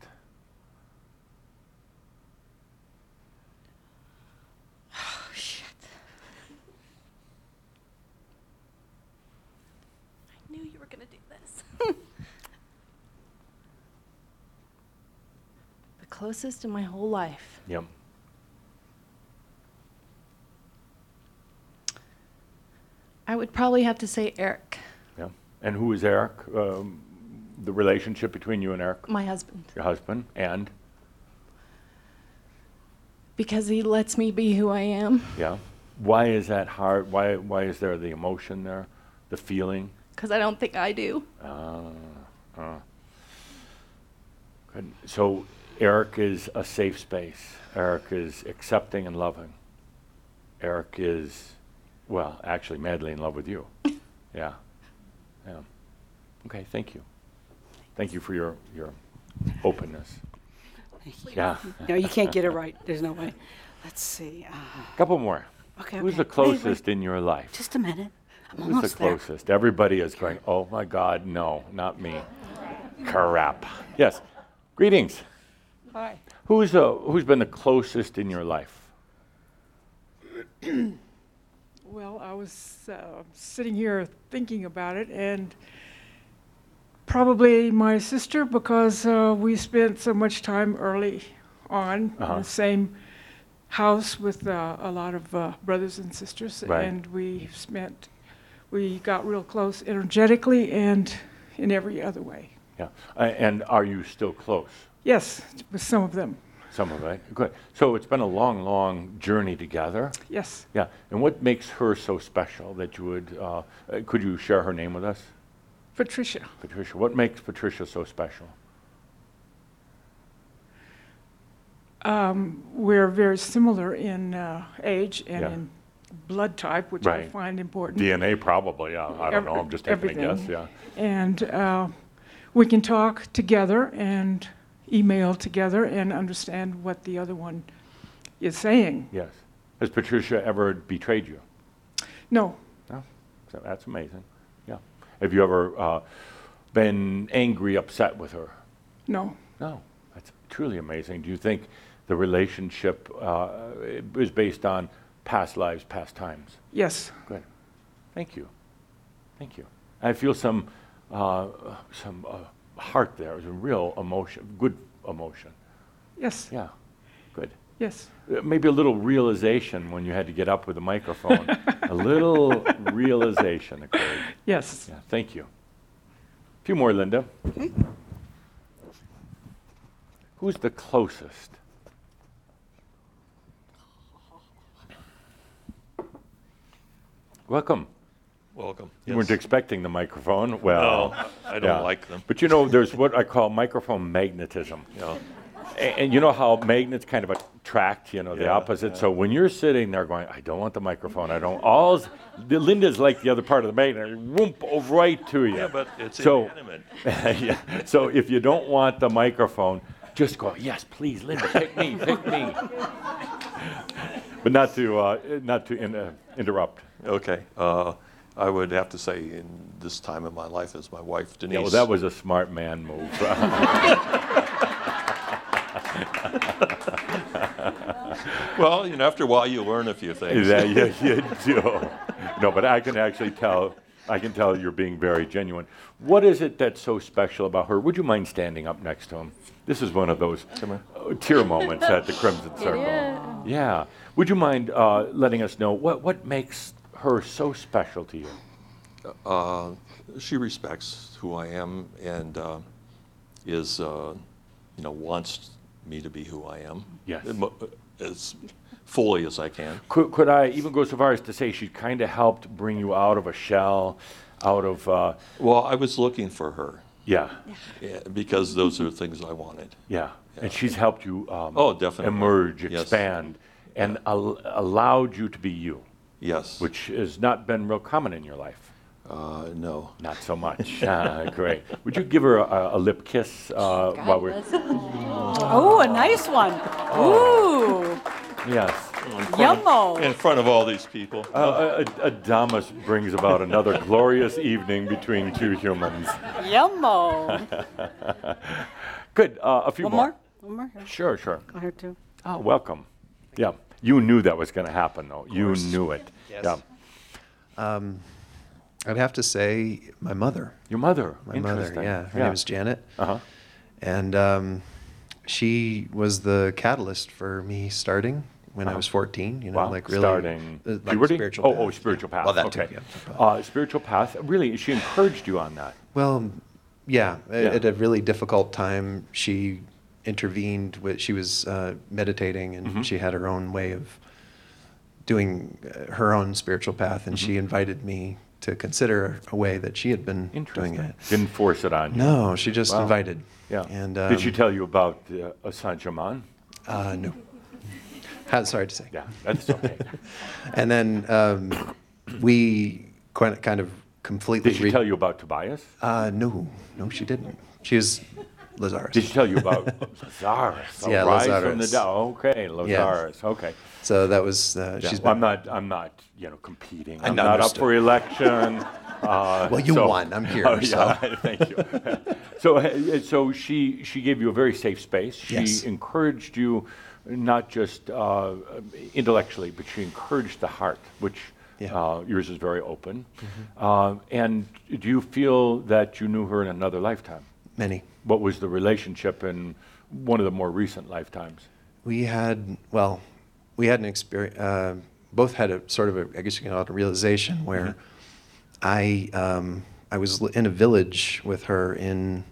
Oh, shit. I knew you were going to do this. *laughs* The closest in my whole life. Yep. I would probably have to say Eric, Yeah. And who is Eric? Um, the relationship between you and Eric, my husband, your husband, and because he lets me be who I am. yeah. Why is that hard? Why why is there the emotion there, the feeling? Because I don't think I do. Uh, uh. Good. So Eric is a safe space. Eric is accepting and loving. Eric is, well, actually madly in love with you. *laughs* yeah. Yeah. Okay, thank you. Thank you for your, your openness. Yeah. No, you can't get it right. There's no way. Let's see. Uh, Couple more. okay, Who's okay. the Wait, wait. closest in your life? Just a minute. I'm Who's almost the there. closest? Everybody is going, oh my God, no, not me. Crap. Yes. Greetings. Hi. Who's uh, who's been the closest in your life? Well, I was uh, sitting here thinking about it, and probably my sister because uh, we spent so much time early on Uh-huh. in the same house with uh, a lot of uh, brothers and sisters, Right. and we spent, we got real close energetically and in every other way. Yeah. And are you still close? Yes, with some of them. Some of it. Good. So it's been a long, long journey together. Yes. Yeah. And what makes her so special that you would? Uh, uh, could you share her name with us, Patricia. Patricia? What makes Patricia so special? Um, we're very similar in uh, age and Yeah. in blood type, which I Right. find important. DNA, probably. Yeah. I don't know. I'm just taking a guess. everything. Yeah. And uh, we can talk together and email together and understand what the other one is saying. Yes. Has Patricia ever betrayed you? No, No. So that's amazing. Have you ever uh, been angry, upset with her? no, No. That's truly amazing. Do you think the relationship uh, is based on past lives, past times? yes, Good. Thank you. Thank you. I feel some uh, some uh, heart there, some real emotion, good emotion. yes, Yeah. Good. yes. Uh, Maybe a little realization when you had to get up with a microphone. a little *laughs* realization occurred. Yes. Yeah. Thank you. A few more, Linda. Okay. Who's the closest? Welcome. Welcome. You weren't Yes. expecting the microphone. Well, No, I don't yeah. like them. But you know, there's what I call microphone magnetism. Yeah. A- And, you know how magnets kind of attract, you know, the Yeah, opposite. yeah. So when you're sitting there going, I don't want the microphone, I don't, all's, the Linda's like the other part of the magnet, whoomp, oh, right to you. Yeah, but it's So- inanimate. *laughs* yeah. So if you don't want the microphone, just go, yes, please, Linda, pick me, pick me. But not to, uh, not to in, uh, interrupt. Okay. Uh, I would have to say in this time of my life is my wife Denise. Yeah, well, that was a smart man move. *laughs* *laughs* Well, you know, after a while you learn a few things. Yeah, you, you do. No, but I can actually tell. I can tell you're being very genuine. What is it that's so special about her? Would you mind standing up next to him? This is one of those uh, tear moments at the Crimson *laughs* Circle. Yeah. Would you mind uh, letting us know what what makes her so special to you? Uh, she respects who I am and uh, is, uh, you know, wants me to be who I am. Yes. As fully as I can. Could, could I even go so far as to say she kind of helped bring you out of a shell, out of uh, Well, I was looking for her yeah, yeah, because those are things I wanted. yeah, and she's helped you um, Oh, definitely. emerge, Yes. expand, and al- allowed you to be you. Yes. which has not been real common in your life. Uh, no. Not so much. *laughs* Ah, great. Would you give her a, a lip kiss uh, while we're? Oh, a nice one. Ooh, Yes. yummo. In front of all these people. Uh, a, Adamus brings about another glorious evening between two humans. Yummo. *laughs* Good. Uh, a few One more? One more? Sure, sure. Go ahead, too. Oh, welcome. Yeah. You knew that was going to happen, though. You knew it. Yes. Yeah. I'd have to say my mother. Your mother. My mother, yeah. Her Yeah. name is Janet. Uh-huh. And um, she was the catalyst for me starting when I Uh-huh. was 14. You know, Wow. like really starting uh, like puberty. spiritual oh, path. oh, spiritual path. Well, that too, okay. yeah. Uh, spiritual path. Really, she encouraged you on that. Well, yeah, Yeah. At a really difficult time, she intervened. With, she was uh, meditating, and Mhm. she had her own way of doing uh, her own spiritual path, and she Mhm. invited me to consider a way that she had been doing Interesting. it. Didn't force it on you. No, she just Wow. invited. Yeah. And Did she um, tell you about uh, Saint Germain? Uh, no. Ha- Sorry to say. Yeah, that's okay. *laughs* and then um, we quite, kind of completely. Did she re- tell you about Tobias? Uh, no, no, she didn't. She was Lazarus. Did she tell you about *laughs* Lazarus? Yeah, from the Lazarus. dead. Okay, Lazarus. Okay. So that was uh, Yeah, she's well, I'm not. I'm not. You know, competing. I'm not up for election. *laughs* Uh, Well, you won. I'm here, Oh, yeah, so. *laughs* thank you. so, *laughs* so she she gave you a very safe space. She Yes. encouraged you, not just uh, intellectually, but she encouraged the heart, which Yeah. uh, yours is very open. Uh, and do you feel that you knew her in another lifetime? many. What was the relationship in one of the more recent lifetimes? We had well, we had an experience. Uh, both had a sort of a, I guess you can call it a realization where I um, I was in a village with her in,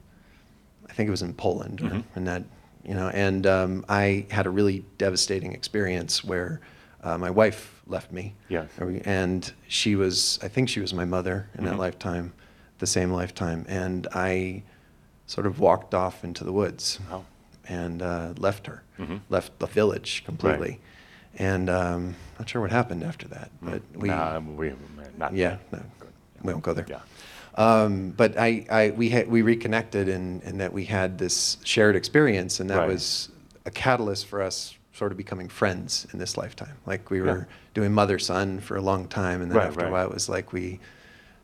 I think it was in Poland, or in that you know, and um, I had a really devastating experience where uh, my wife left me. Yes. And she was, I think she was my mother in that lifetime, the same lifetime, and I sort of walked off into the woods Wow. and uh, left her, Mhm. left the village completely. And um, not sure what happened after that, but we, Nah, we not yeah, no, we won't go there. Yeah. Um, but I, I, we had, we reconnected and in that we had this shared experience, and that Right. was a catalyst for us sort of becoming friends in this lifetime. Like we Yeah. were doing mother son for a long time, and then Right, after right. a while, it was like we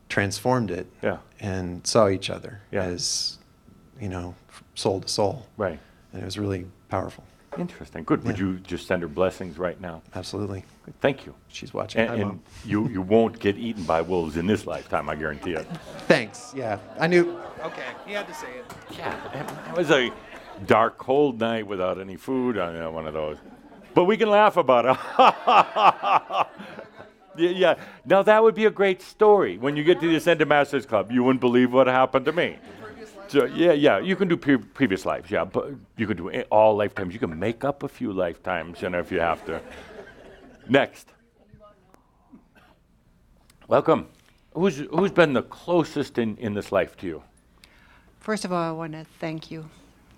transformed it Yeah. and saw each other Yeah. as, you know, soul to soul. Right. And it was really powerful. Interesting. Good. Would Yeah. you just send her blessings right now? Absolutely. Good. Thank you. She's watching. And, Hi, and Mom. you, you won't get eaten by wolves in this lifetime, I guarantee it. Thanks. Yeah, I knew. Okay, he had to say it. Yeah, it was a dark, cold night without any food. I know one of those. But we can laugh about it. *laughs* yeah, yeah. Now that would be a great story. When you get to the Ascended Masters Club, you wouldn't believe what happened to me. So yeah, yeah. You can do pre- previous lives, yeah. But you can do all lifetimes. You can make up a few lifetimes, you know, if you have to. Next. Welcome. Who's who's been the closest in, in this life to you? First of all, I want to thank you.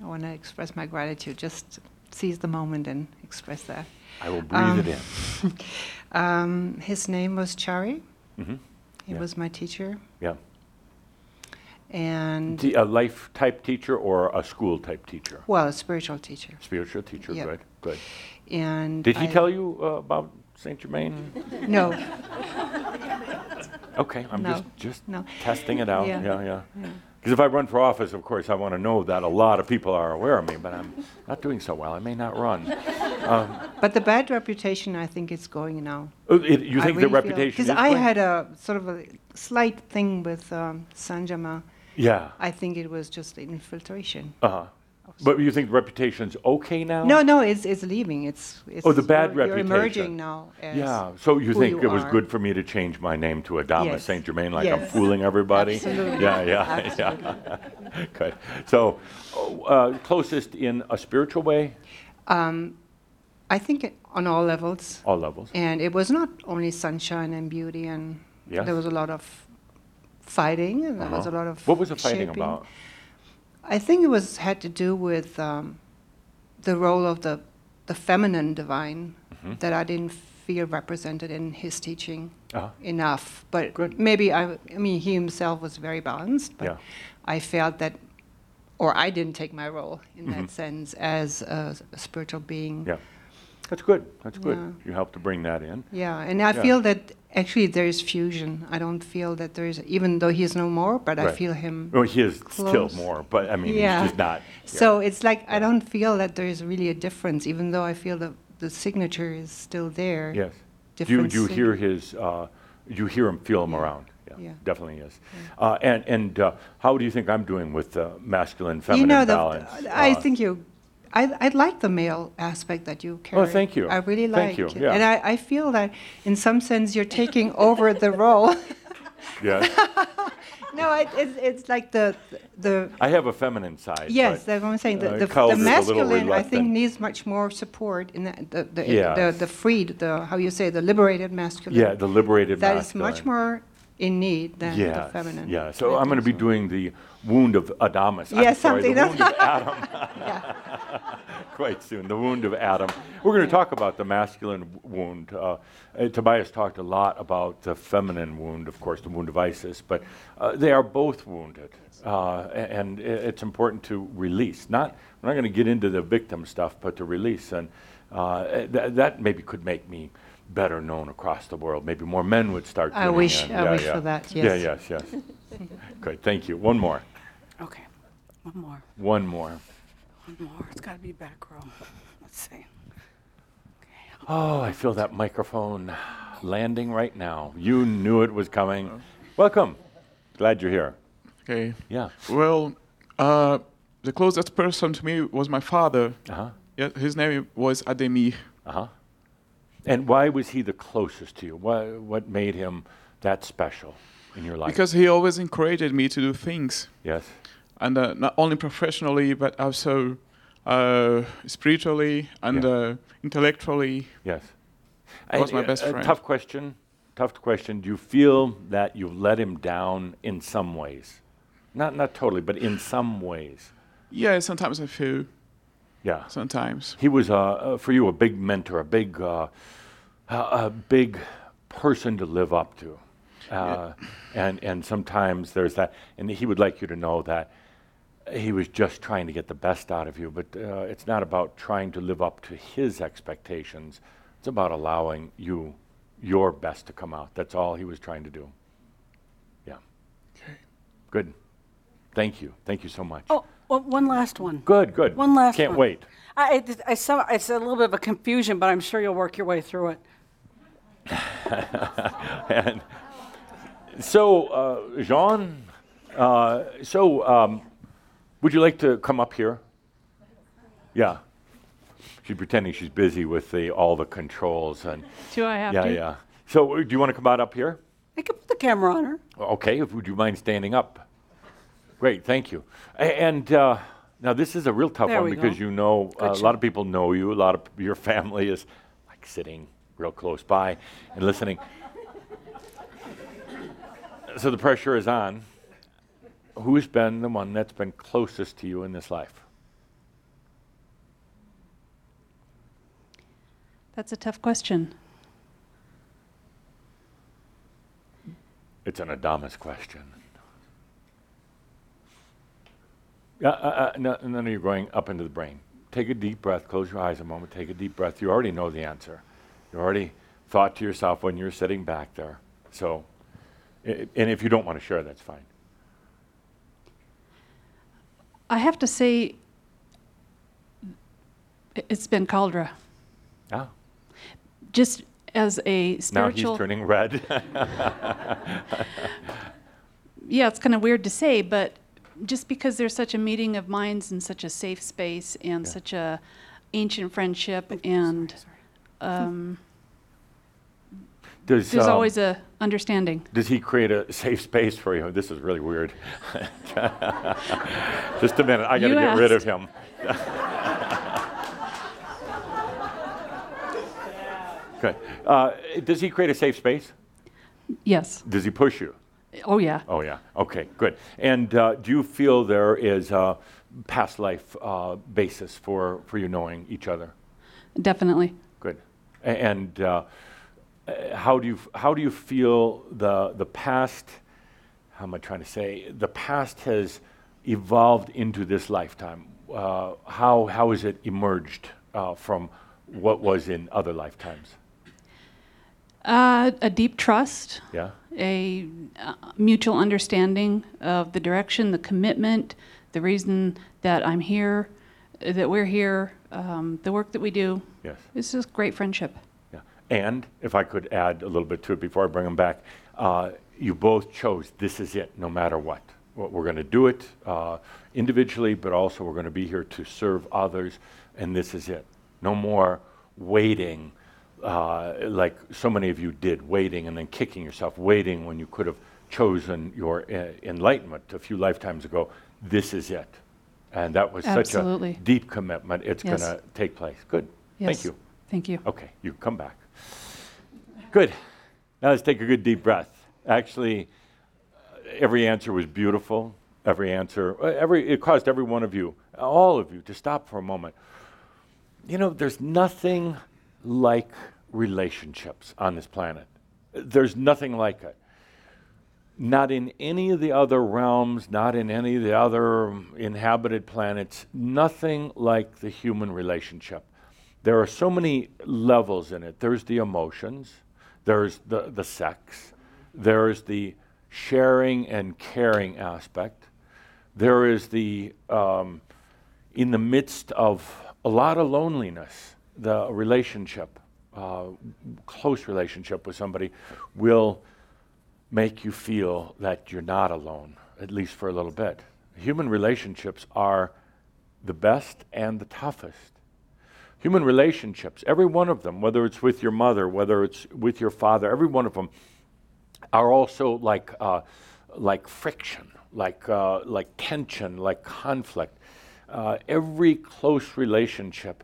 I want to express my gratitude. Just seize the moment and express that. I will breathe it in. *laughs* um, his name was Chari. Mhm. He Yeah. was my teacher. Yeah. And, T- a life type teacher or a school type teacher? well, a spiritual teacher. Spiritual teacher, Yep. good, good. And Did he I- tell you uh, about Saint Germain? No. *laughs* Okay, I'm No, just just no. testing it out. Yeah, Yeah, yeah. yeah. Because if I run for office, of course, I want to know that a lot of people are aware of me, but I'm not doing so well. I may not run. *laughs* Um, But the bad reputation, I think, is going now. Oh, it- you think the reputation Because is I going? had a sort of a slight thing with um, Sanjama. Yeah. I think it was just infiltration. uh huh. But you think the reputation's okay now? No, no, it's it's leaving. It's it's. Oh, the bad you're, reputation. You're emerging now. As Yeah. So you who think it was are. good for me to change my name to Adamus Yes. Saint Germain, like I'm Yes. fooling everybody? Absolutely. Yeah, yeah, yeah. good. So, oh, uh, closest in a spiritual way, Um, I think it, on all levels. all levels. And it was not only sunshine and beauty, and Yes. there was a lot of fighting, and there was a Uh-huh. lot of. What was the fighting shaping. about? I think it was had to do with um, the role of the the feminine divine Mhm. that I didn't feel represented in his teaching Uh-huh. enough. But maybe I, I mean, he himself was very balanced, but Yeah. I felt that, or I didn't take my role in Mhm. that sense as a, a spiritual being. Yeah. That's good. That's good. Yeah. You helped to bring that in. Yeah, and I Yeah. feel that actually there is fusion. I don't feel that there is, even though he's no more, but I feel him. Well, he is still more, but I mean, yeah. he's just not. So it's like I don't feel that there is really a difference, even though I feel the the signature is still there. Yes. Do you, do you hear his, uh, you hear him, feel him around? Yeah. Definitely is. Uh, and and uh, how do you think I'm doing with uh, masculine feminine you know, the. I Uh, think you. I, I like the male aspect that you carry. Oh, thank you. I really Thank like you, it. yeah. And I, I feel that in some sense you're taking over the role. *laughs* Yes. *laughs* no, it, it's, it's like the, the I have a feminine side. Yes, but, that's what I'm saying. The, uh, the, the is a little masculine, I think, needs much more support in that, the, the, Yes. the, the freed, the, how you say, the liberated masculine. Yeah, the liberated That is much more in need than Yes, the feminine. Yeah, so I'm going to be doing the wound of Adamus. I'm Yes, sorry, the wound of *laughs* Adam. *laughs* quite soon. The wound of Adam. We're going to talk about the masculine wound. Uh, Tobias talked a lot about the feminine wound, of course, the wound of Isis, but uh, they are both wounded. Uh, and it's important to release. Not, we're not going to get into the victim stuff, but to release. And uh, th- that maybe could make me better known across the world. Maybe more men would start. I wish- in. I Yeah, wish yeah. for that, Yes. Yeah, yes. yes, yes. Good. Thank you. One more. Okay, one more, One more. One more. It's got to be back row. Let's see. Oh, I feel that microphone landing right now. You knew it was coming. Welcome. Glad you're here. Okay. Yeah. Well, uh, the closest person to me was my father. Uh-huh. Yeah, his name was Ademir. Uh-huh. And why was he the closest to you? What, what made him that special in your life? Because he always encouraged me to do things. Yes. And uh, not only professionally, but also uh, spiritually and Yeah. uh, intellectually. Yes. He was my best a friend. Tough question. Tough question. Do you feel that you've let him down in some ways? Not not totally, but in some ways. Yeah, sometimes I feel. Yeah. Sometimes. He was uh, uh, for you a big mentor, a big uh, a, a big person to live up to. Uh, and and sometimes there's that, and he would like you to know that he was just trying to get the best out of you. But uh, it's not about trying to live up to his expectations. It's about allowing you your best to come out. That's all he was trying to do. Yeah. Okay. Good. Thank you. Thank you so much. Oh, well, one last one. Good. Good. One last one. Can't one. wait. I, I, did- I saw, it's a little bit of a confusion, but I'm sure you'll work your way through it. *laughs* and so, uh, Jean, uh, so um, would you like to come up here? Yeah. She's pretending she's busy with the all the controls and. Do I have yeah, to? yeah. Yeah. So, uh, do you want to come out up here? I could put the camera on her. Okay. If, would you mind standing up? Great. Thank you. A- and uh, now this is a real tough There one because go. you know uh, a lot of people know you. A lot of your family is like sitting real close by and listening. so the pressure is on. Who's been the one that's been closest to you in this life? That's a tough question. It's an Adamus question. Uh, uh, uh, no, none of you are going up into the brain. Take a deep breath. Close your eyes a moment. Take a deep breath. You already know the answer. You already thought to yourself when you're sitting back there. So, i- and if you don't want to share, that's fine. I have to say, it's been Cauldre. Ah, Just as a spiritual. now spiritual. he's turning red. *laughs* yeah, it's kind of weird to say, but just because there's such a meeting of minds and such a safe space and such a ancient friendship and um, Does, there's um, always a understanding. Does he create a safe space for you? This is really weird. *laughs* Just a minute. I got to get rid of him. *laughs* okay. Uh, does he create a safe space? Yes. Does he push you? Oh yeah. Oh, yeah. Okay, good. And uh, do you feel there is a past life uh, basis for, for you knowing each other? Definitely. Good. And uh, how do you how do you feel the the past? How am I trying to say? The past has evolved into this lifetime. Uh, how how has it emerged uh, from what was in other lifetimes? Uh, a deep trust. Yeah. A uh, mutual understanding of the direction, the commitment, the reason that I'm here, that we're here, um, the work that we do. Yes. It's just great friendship. And if I could add a little bit to it before I bring them back, uh, you both chose this is it, no matter what. What we're going to do it uh, individually, but also we're going to be here to serve others, and this is it. No more waiting, uh, like so many of you did, waiting and then kicking yourself, waiting when you could have chosen your uh, enlightenment a few lifetimes ago. This is it. And that was Absolutely. such a deep commitment. It's Yes. going to take place. Good. Yes. Thank you. Thank you. Okay, you come back. Good. Now let's take a good deep breath. Actually, every answer was beautiful. Every answer, every it caused every one of you, all of you, to stop for a moment. you know, there's nothing like relationships on this planet. There's nothing like it. Not in any of the other realms, not in any of the other inhabited planets, nothing like the human relationship. There are so many levels in it. There's the emotions, there's the, the sex, there's the sharing and caring aspect, there is the, um, in the midst of a lot of loneliness, the relationship, uh, close relationship with somebody will make you feel that you're not alone, at least for a little bit. Human relationships are the best and the toughest. Human relationships, every one of them, whether it's with your mother, whether it's with your father, every one of them are also like, uh, like friction, like, uh, like tension, like conflict. Uh, every close relationship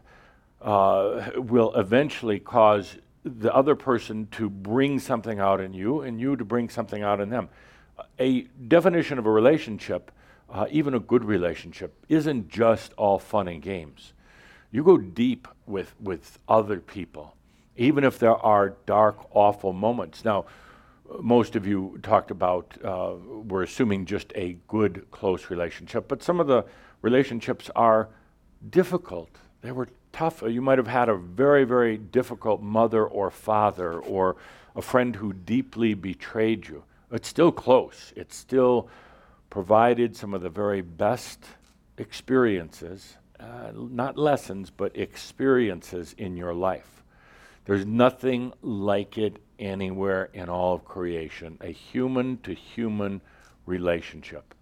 uh, will eventually cause the other person to bring something out in you and you to bring something out in them. A definition of a relationship, uh, even a good relationship, isn't just all fun and games. You go deep with, with other people, even if there are dark, awful moments. Now, most of you talked about, uh, we're assuming just a good, close relationship, but some of the relationships are difficult. They were tough. You might have had a very, very difficult mother or father or a friend who deeply betrayed you. It's still close. It still provided some of the very best experiences, uh, not lessons, but experiences in your life. There's nothing like it anywhere in all of creation a human to human relationship.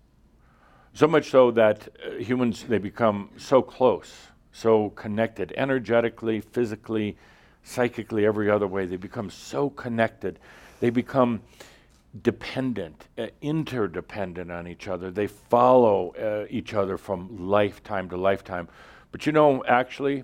So much so that uh, humans, they become so close so connected energetically, physically, psychically, every other way. They become so connected. They become dependent, uh, interdependent on each other. They follow uh, each other from lifetime to lifetime. But you know, actually,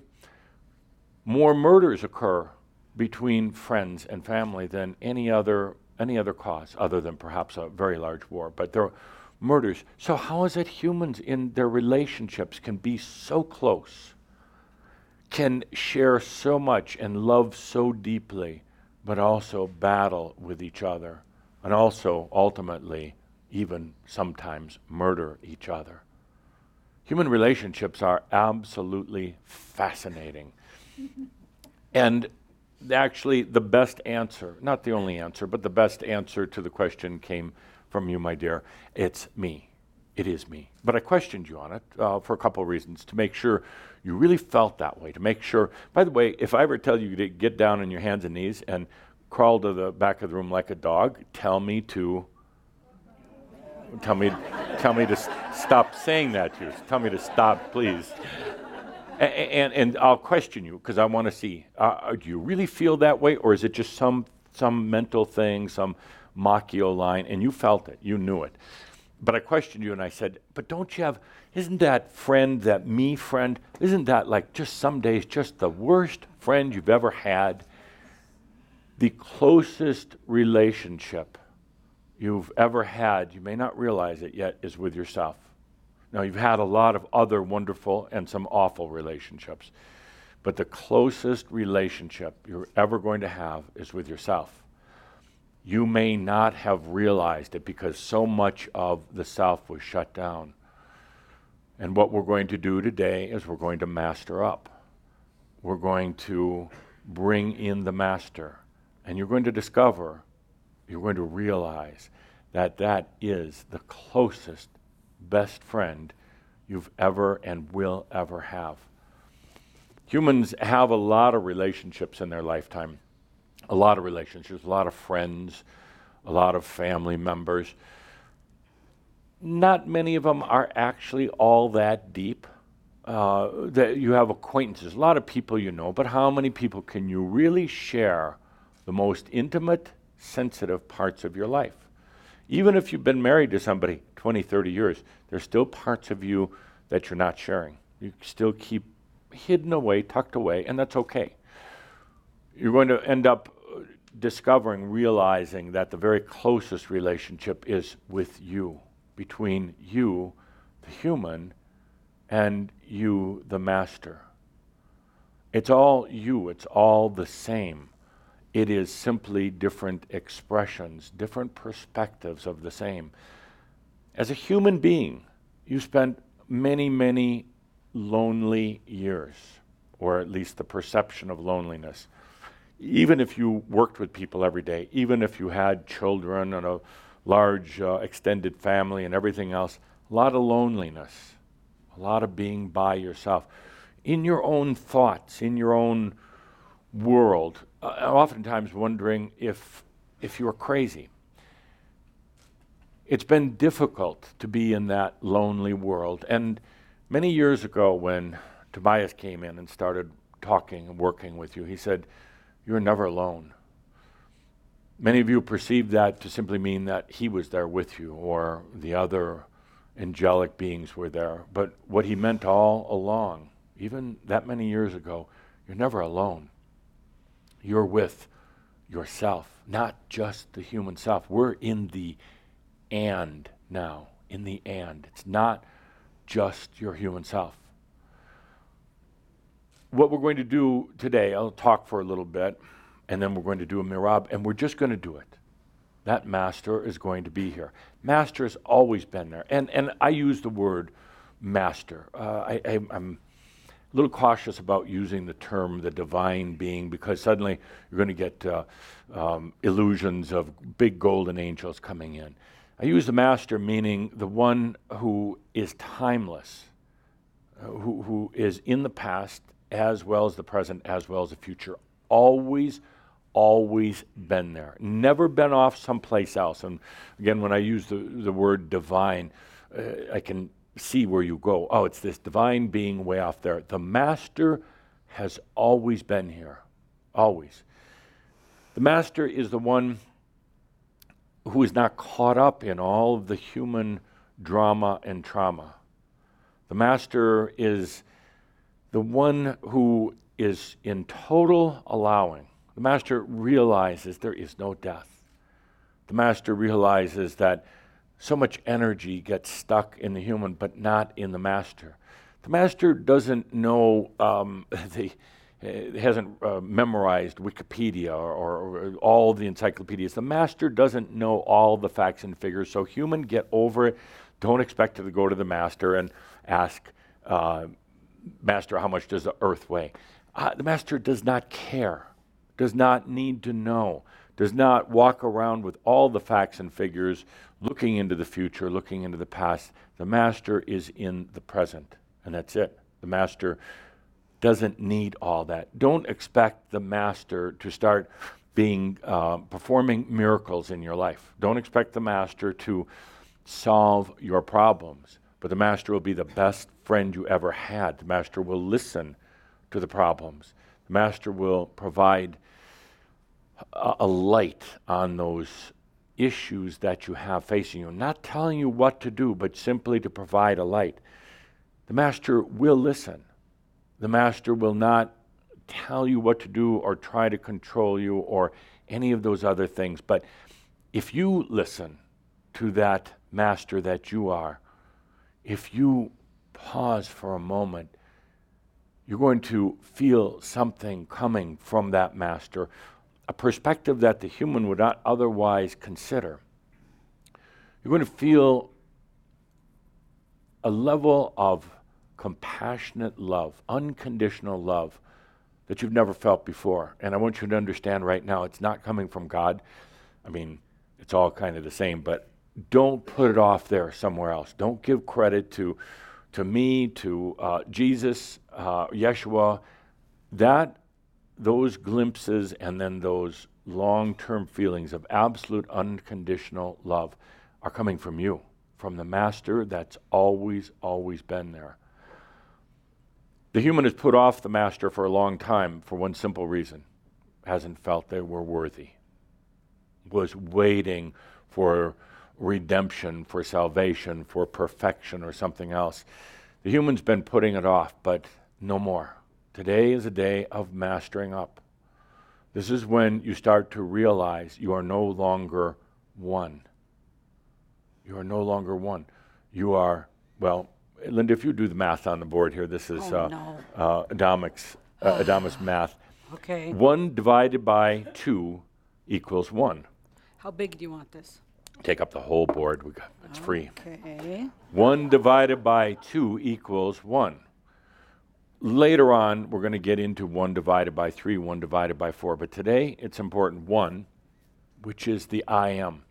more murders occur between friends and family than any other any other cause, other than perhaps a very large war. But there are murders. So how is it humans in their relationships can be so close? can share so much and love so deeply, but also battle with each other, and also ultimately, even sometimes murder each other. Human relationships are absolutely fascinating. *laughs* and actually, the best answer, not the only answer, but the best answer to the question came from you, my dear. It's me. It is me. But I questioned you on it uh, for a couple of reasons to make sure you really felt that way, to make sure. By the way, if I ever tell you to get down on your hands and knees and crawl to the back of the room like a dog, tell me to. Tell me, tell me to st- stop saying that to you. Tell me to stop, please. And, and, and I'll question you because I want to see uh, uh, do you really feel that way, or is it just some, some mental thing, some makyo line, and you felt it, you knew it? But I questioned you and I said, But don't you have, isn't that friend, that me friend, isn't that like just some days just the worst friend you've ever had? The closest relationship you've ever had, you may not realize it yet, is with yourself. Now, you've had a lot of other wonderful and some awful relationships, but the closest relationship you're ever going to have is with yourself you may not have realized it because so much of the self was shut down. And what we're going to do today is we're going to master up. We're going to bring in the master. And you're going to discover, you're going to realize that that is the closest, best friend you've ever and will ever have. Humans have a lot of relationships in their lifetime a lot of relationships, a lot of friends, a lot of family members. Not many of them are actually all that deep. Uh, that you have acquaintances, a lot of people you know, but how many people can you really share the most intimate, sensitive parts of your life? Even if you've been married to somebody 20, 30 years, there's still parts of you that you're not sharing. You still keep hidden away, tucked away, and that's okay. You're going to end up discovering, realizing that the very closest relationship is with you, between you, the human, and you, the master. It's all you, it's all the same. It is simply different expressions, different perspectives of the same. As a human being, you spent many, many lonely years, or at least the perception of loneliness. Even if you worked with people every day, even if you had children and a large uh, extended family and everything else, a lot of loneliness, a lot of being by yourself. In your own thoughts, in your own world, uh, oftentimes wondering if, if you're crazy. It's been difficult to be in that lonely world. And many years ago, when Tobias came in and started talking and working with you, he said, You're never alone. Many of you perceive that to simply mean that he was there with you or the other angelic beings were there. But what he meant all along, even that many years ago, you're never alone. You're with yourself, not just the human self. We're in the and now, in the and. It's not just your human self. What we're going to do today, I'll talk for a little bit, and then we're going to do a merabh, and we're just going to do it. That master is going to be here. Master has always been there. And, and I use the word master. Uh, I, I, I'm a little cautious about using the term the divine being because suddenly you're going to get uh, um, illusions of big golden angels coming in. I use the master meaning the one who is timeless, uh, who, who is in the past as well as the present, as well as the future, always always been there, never been off someplace else. And again, when I use the, the word divine, uh, I can see where you go. Oh, it's this divine being way off there. The Master has always been here, always. The Master is the one who is not caught up in all of the human drama and trauma. The Master is the one who is in total allowing the master realizes there is no death. The master realizes that so much energy gets stuck in the human, but not in the master. The master doesn't know, um, *laughs* the, uh, hasn't uh, memorized Wikipedia or, or, or, all the encyclopedias. The master doesn't know all the facts and figures, so human, get over it. Don't expect to go to the master and ask, uh, Master, how much does the earth weigh? Uh, the master does not care does not need to know, does not walk around with all the facts and figures, looking into the future, looking into the past. The master is in the present, and that's it. The master doesn't need all that. Don't expect the master to start being uh, performing miracles in your life. Don't expect the master to solve your problems, but the master will be the best friend you ever had. The master will listen to the problems. The master will provide a, a light on those issues that you have facing you. Not telling you what to do, but simply to provide a light. The master will listen. The master will not tell you what to do or try to control you or any of those other things. But if you listen to that master that you are, if you pause for a moment, you're going to feel something coming from that master a perspective that the human would not otherwise consider. You're going to feel a level of compassionate love, unconditional love that you've never felt before. And I want you to understand right now, it's not coming from God. I mean, it's all kind of the same, but don't put it off there somewhere else. Don't give credit to, to me, to uh, Jesus, uh, Yeshua. That those glimpses and then those long term feelings of absolute unconditional love are coming from you, from the Master that's always, always been there. The human has put off the Master for a long time for one simple reason hasn't felt they were worthy, was waiting for redemption, for salvation, for perfection, or something else. The human's been putting it off, but no more. Today is a day of mastering up. This is when you start to realize you are no longer one. You are no longer one. You are, well, Linda, if you do the math on the board here, this is oh, uh, no. uh, Adamic's uh, *sighs* Adamus math. Okay. 1 divided by 2 equals 1. How big do you want this? Take up the whole board. We got, it's free. Okay. 1 divided by 2 equals 1. Later on, we're going to get into 1 divided by 3, 1 divided by 4. But today, it's important 1, which is the I am.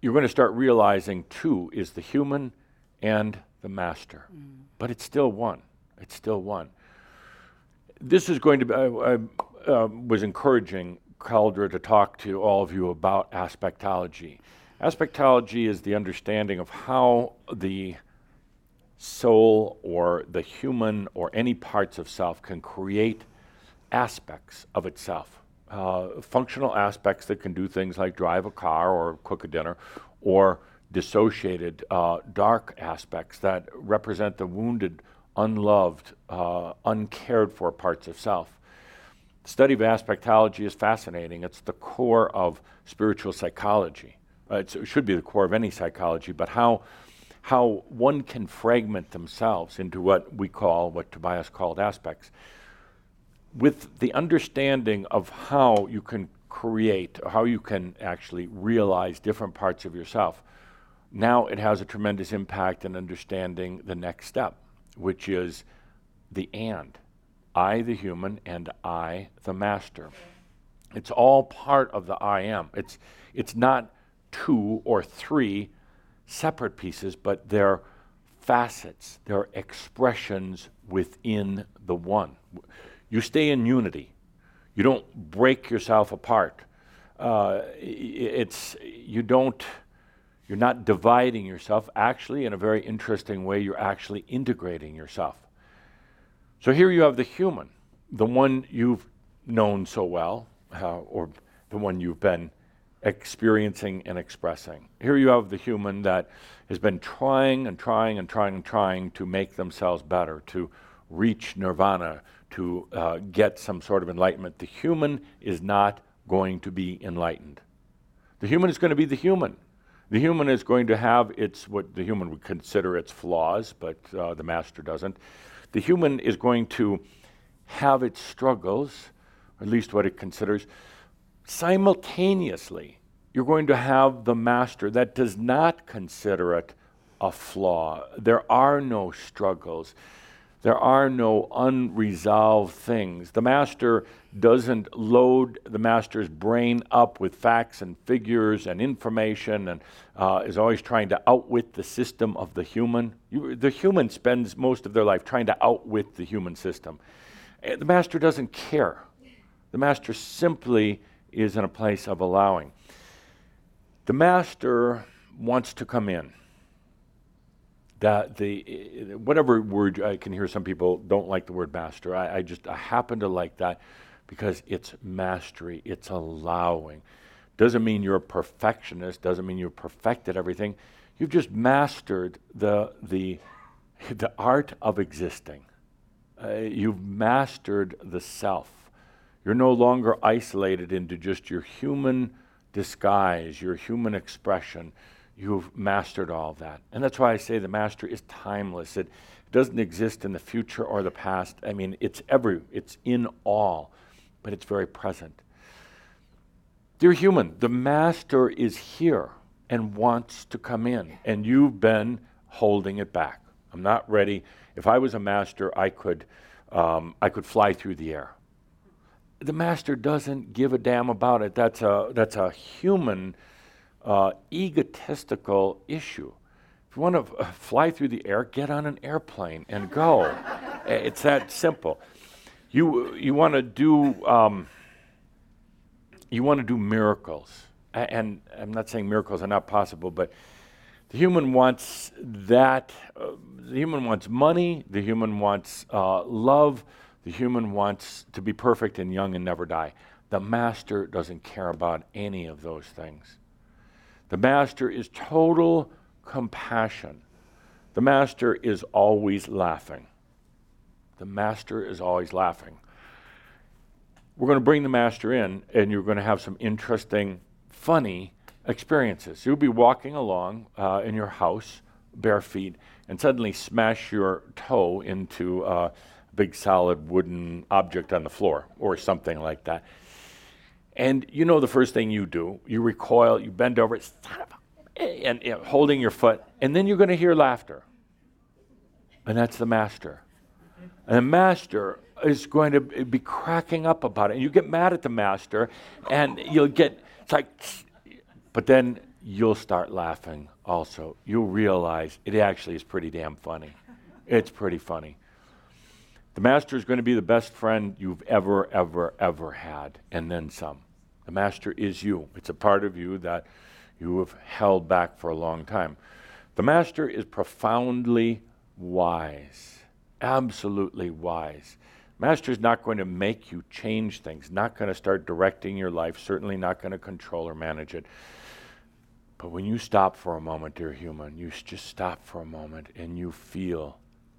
You're going to start realizing 2 is the human and the master. But it's still 1. It's still 1. This is going to be, I, I uh, was encouraging Cauldre to talk to all of you about aspectology. Aspectology is the understanding of how the soul or the human or any parts of self can create aspects of itself. Uh, functional aspects that can do things like drive a car or cook a dinner, or dissociated uh, dark aspects that represent the wounded, unloved, uh, uncared for parts of self. The study of aspectology is fascinating. It's the core of spiritual psychology. Uh, it should be the core of any psychology, but how how one can fragment themselves into what we call, what Tobias called aspects, with the understanding of how you can create, how you can actually realize different parts of yourself. Now it has a tremendous impact in understanding the next step, which is the and. I, the human, and I, the master. It's all part of the I am. It's, it's not two or three separate pieces, but they're facets, they're expressions within the one. You stay in unity. You don't break yourself apart. Uh, it's you don't you're not dividing yourself. Actually, in a very interesting way, you're actually integrating yourself. So here you have the human, the one you've known so well, uh, or the one you've been experiencing and expressing. Here you have the human that has been trying and trying and trying and trying to make themselves better, to reach nirvana, to uh, get some sort of enlightenment. The human is not going to be enlightened. The human is going to be the human. The human is going to have its, what the human would consider its flaws, but uh, the master doesn't. The human is going to have its struggles, at least what it considers, simultaneously, you're going to have the master that does not consider it a flaw. There are no struggles. There are no unresolved things. The master doesn't load the master's brain up with facts and figures and information and uh, is always trying to outwit the system of the human. You, the human spends most of their life trying to outwit the human system. Eh, the master doesn't care. The master simply is in a place of allowing. The master wants to come in. That the whatever word I can hear some people don't like the word master. I, I just I happen to like that because it's mastery, it's allowing. Doesn't mean you're a perfectionist, doesn't mean you've perfected everything. You've just mastered the the *laughs* the art of existing. Uh, you've mastered the self. You're no longer isolated into just your human disguise, your human expression. You've mastered all that. And that's why I say the master is timeless. It doesn't exist in the future or the past. I mean, it's every, it's in all, but it's very present. Dear human, the master is here and wants to come in, and you've been holding it back. I'm not ready. If I was a master, I could, um, I could fly through the air the master doesn't give a damn about it. That's a, that's a human, uh, egotistical issue. If you want to uh, fly through the air, get on an airplane and go. *laughs* it's that simple. You, you want to do um, you want to do miracles, and I'm not saying miracles are not possible, but the human wants that. Uh, the human wants money. The human wants uh, love the human wants to be perfect and young and never die. The master doesn't care about any of those things. The master is total compassion. The master is always laughing. The master is always laughing. We're going to bring the master in, and you're going to have some interesting, funny experiences. You'll be walking along uh, in your house, bare feet, and suddenly smash your toe into uh, big solid wooden object on the floor or something like that. And you know the first thing you do, you recoil, you bend over, and, holding your foot, and then you're going to hear laughter. And that's the master. And the master is going to be cracking up about it. And you get mad at the master, and you'll get, it's like, but then you'll start laughing also. You'll realize it actually is pretty damn funny. It's pretty funny. The master is going to be the best friend you've ever, ever, ever had, and then some. The master is you. It's a part of you that you have held back for a long time. The master is profoundly wise, absolutely wise. Master is not going to make you change things, not going to start directing your life, certainly not going to control or manage it. But when you stop for a moment, dear human, you just stop for a moment and you feel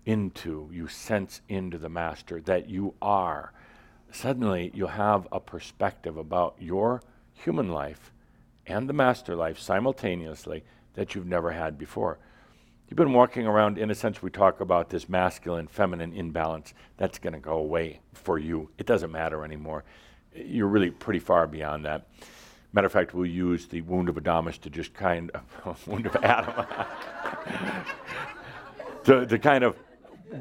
into, you sense into the Master that you are, suddenly you'll have a perspective about your human life and the Master life simultaneously that you've never had before. You've been walking around, in a sense, we talk about this masculine feminine imbalance. That's going to go away for you. It doesn't matter anymore. You're really pretty far beyond that. Matter of fact, we'll use the wound of Adamus to just kind of, *laughs* wound of Adam, *laughs* to, to kind of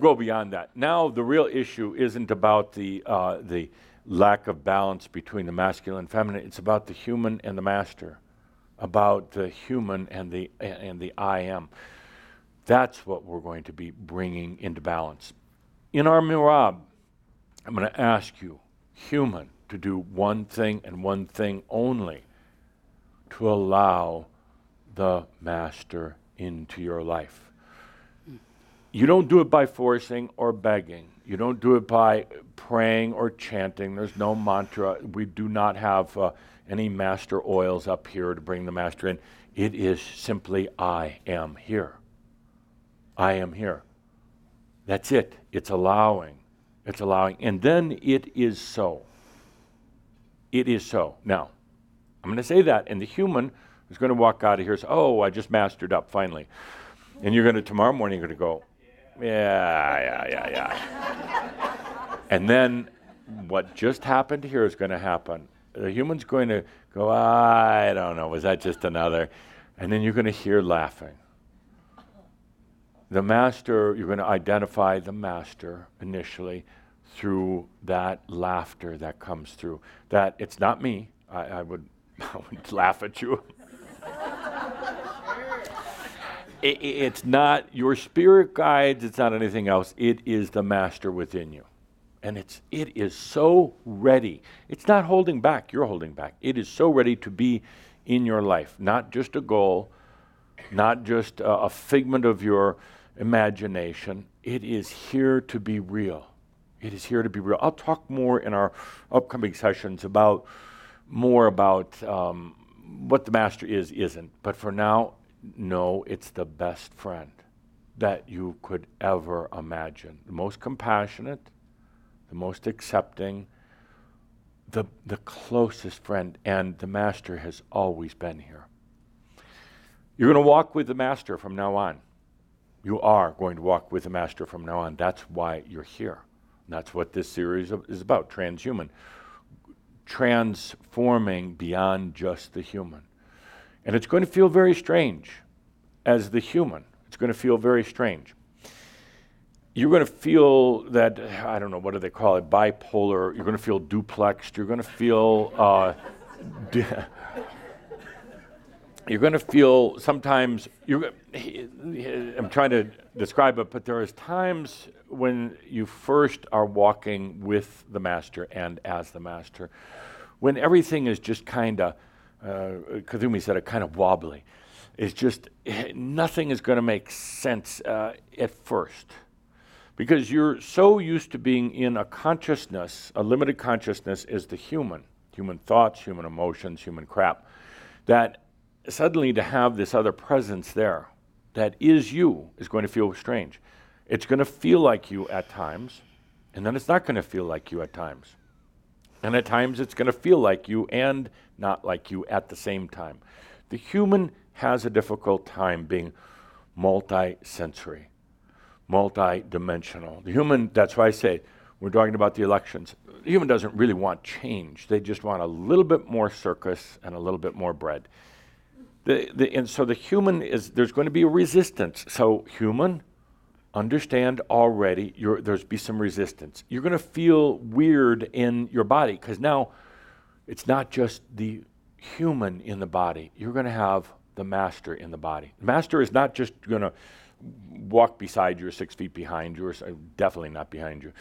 go beyond that. Now, the real issue isn't about the, uh, the lack of balance between the masculine and feminine, it's about the human and the master, about the human and the, and the I am. That's what we're going to be bringing into balance. In our merabh, I'm going to ask you, human, to do one thing and one thing only to allow the master into your life. You don't do it by forcing or begging. You don't do it by praying or chanting. There's no mantra. We do not have uh, any master oils up here to bring the master in. It is simply, I am here. I am here. That's it. It's allowing. It's allowing. And then it is so. It is so. Now, I'm going to say that, and the human is going to walk out of here and say, Oh, I just mastered up finally. And you're going to, tomorrow morning, you're going to go, Yeah, yeah, yeah, yeah. and then what just happened here is going to happen. The human's going to go, I don't know, was that just another? And then you're going to hear laughing the master, you're going to identify the master initially through that laughter that comes through. That it's not me. I, I would, *laughs* I would laugh at you. It, it's not your spirit guides, it's not anything else. It is the master within you. And it's, it is so ready. It's not holding back, you're holding back. It is so ready to be in your life, not just a goal, not just a, a figment of your imagination. It is here to be real. It is here to be real. I'll talk more in our upcoming sessions about more about um, what the master is, isn't. But for now, no, it's the best friend that you could ever imagine. The most compassionate, the most accepting, the, the closest friend. And the master has always been here. You're going to walk with the master from now on. You are going to walk with the Master from now on. That's why you're here. that's what this series is about transhuman. Transforming beyond just the human. And it's going to feel very strange as the human. It's going to feel very strange. You're going to feel that, I don't know, what do they call it, bipolar. You're going to feel duplexed. You're going to feel. Uh, *laughs* you're going to feel sometimes you're, i'm trying to describe it but there is times when you first are walking with the master and as the master when everything is just kind of uh, kazumi said it kind of wobbly it's just nothing is going to make sense uh, at first because you're so used to being in a consciousness a limited consciousness is the human human thoughts human emotions human crap that suddenly to have this other presence there that is you is going to feel strange. It's going to feel like you at times, and then it's not going to feel like you at times. And at times it's going to feel like you and not like you at the same time. The human has a difficult time being multi-sensory. multi-dimensional. The human, that's why I say, we're talking about the elections. The human doesn't really want change. They just want a little bit more circus and a little bit more bread. The, the, and so the human is, there's going to be a resistance. So, human, understand already there's be some resistance. You're going to feel weird in your body because now it's not just the human in the body. You're going to have the master in the body. The master is not just going to walk beside you or six feet behind you, or definitely not behind you.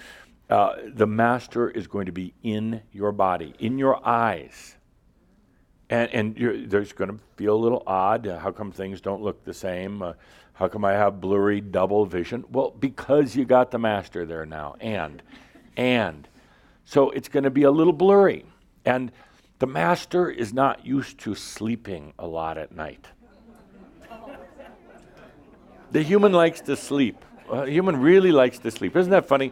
Uh, the master is going to be in your body, in your eyes. And, and there's going to feel a little odd. Uh, how come things don't look the same? Uh, how come I have blurry double vision? Well, because you got the master there now. And, and. So it's going to be a little blurry. And the master is not used to sleeping a lot at night. The human likes to sleep. Uh, human really likes to sleep. Isn't that funny?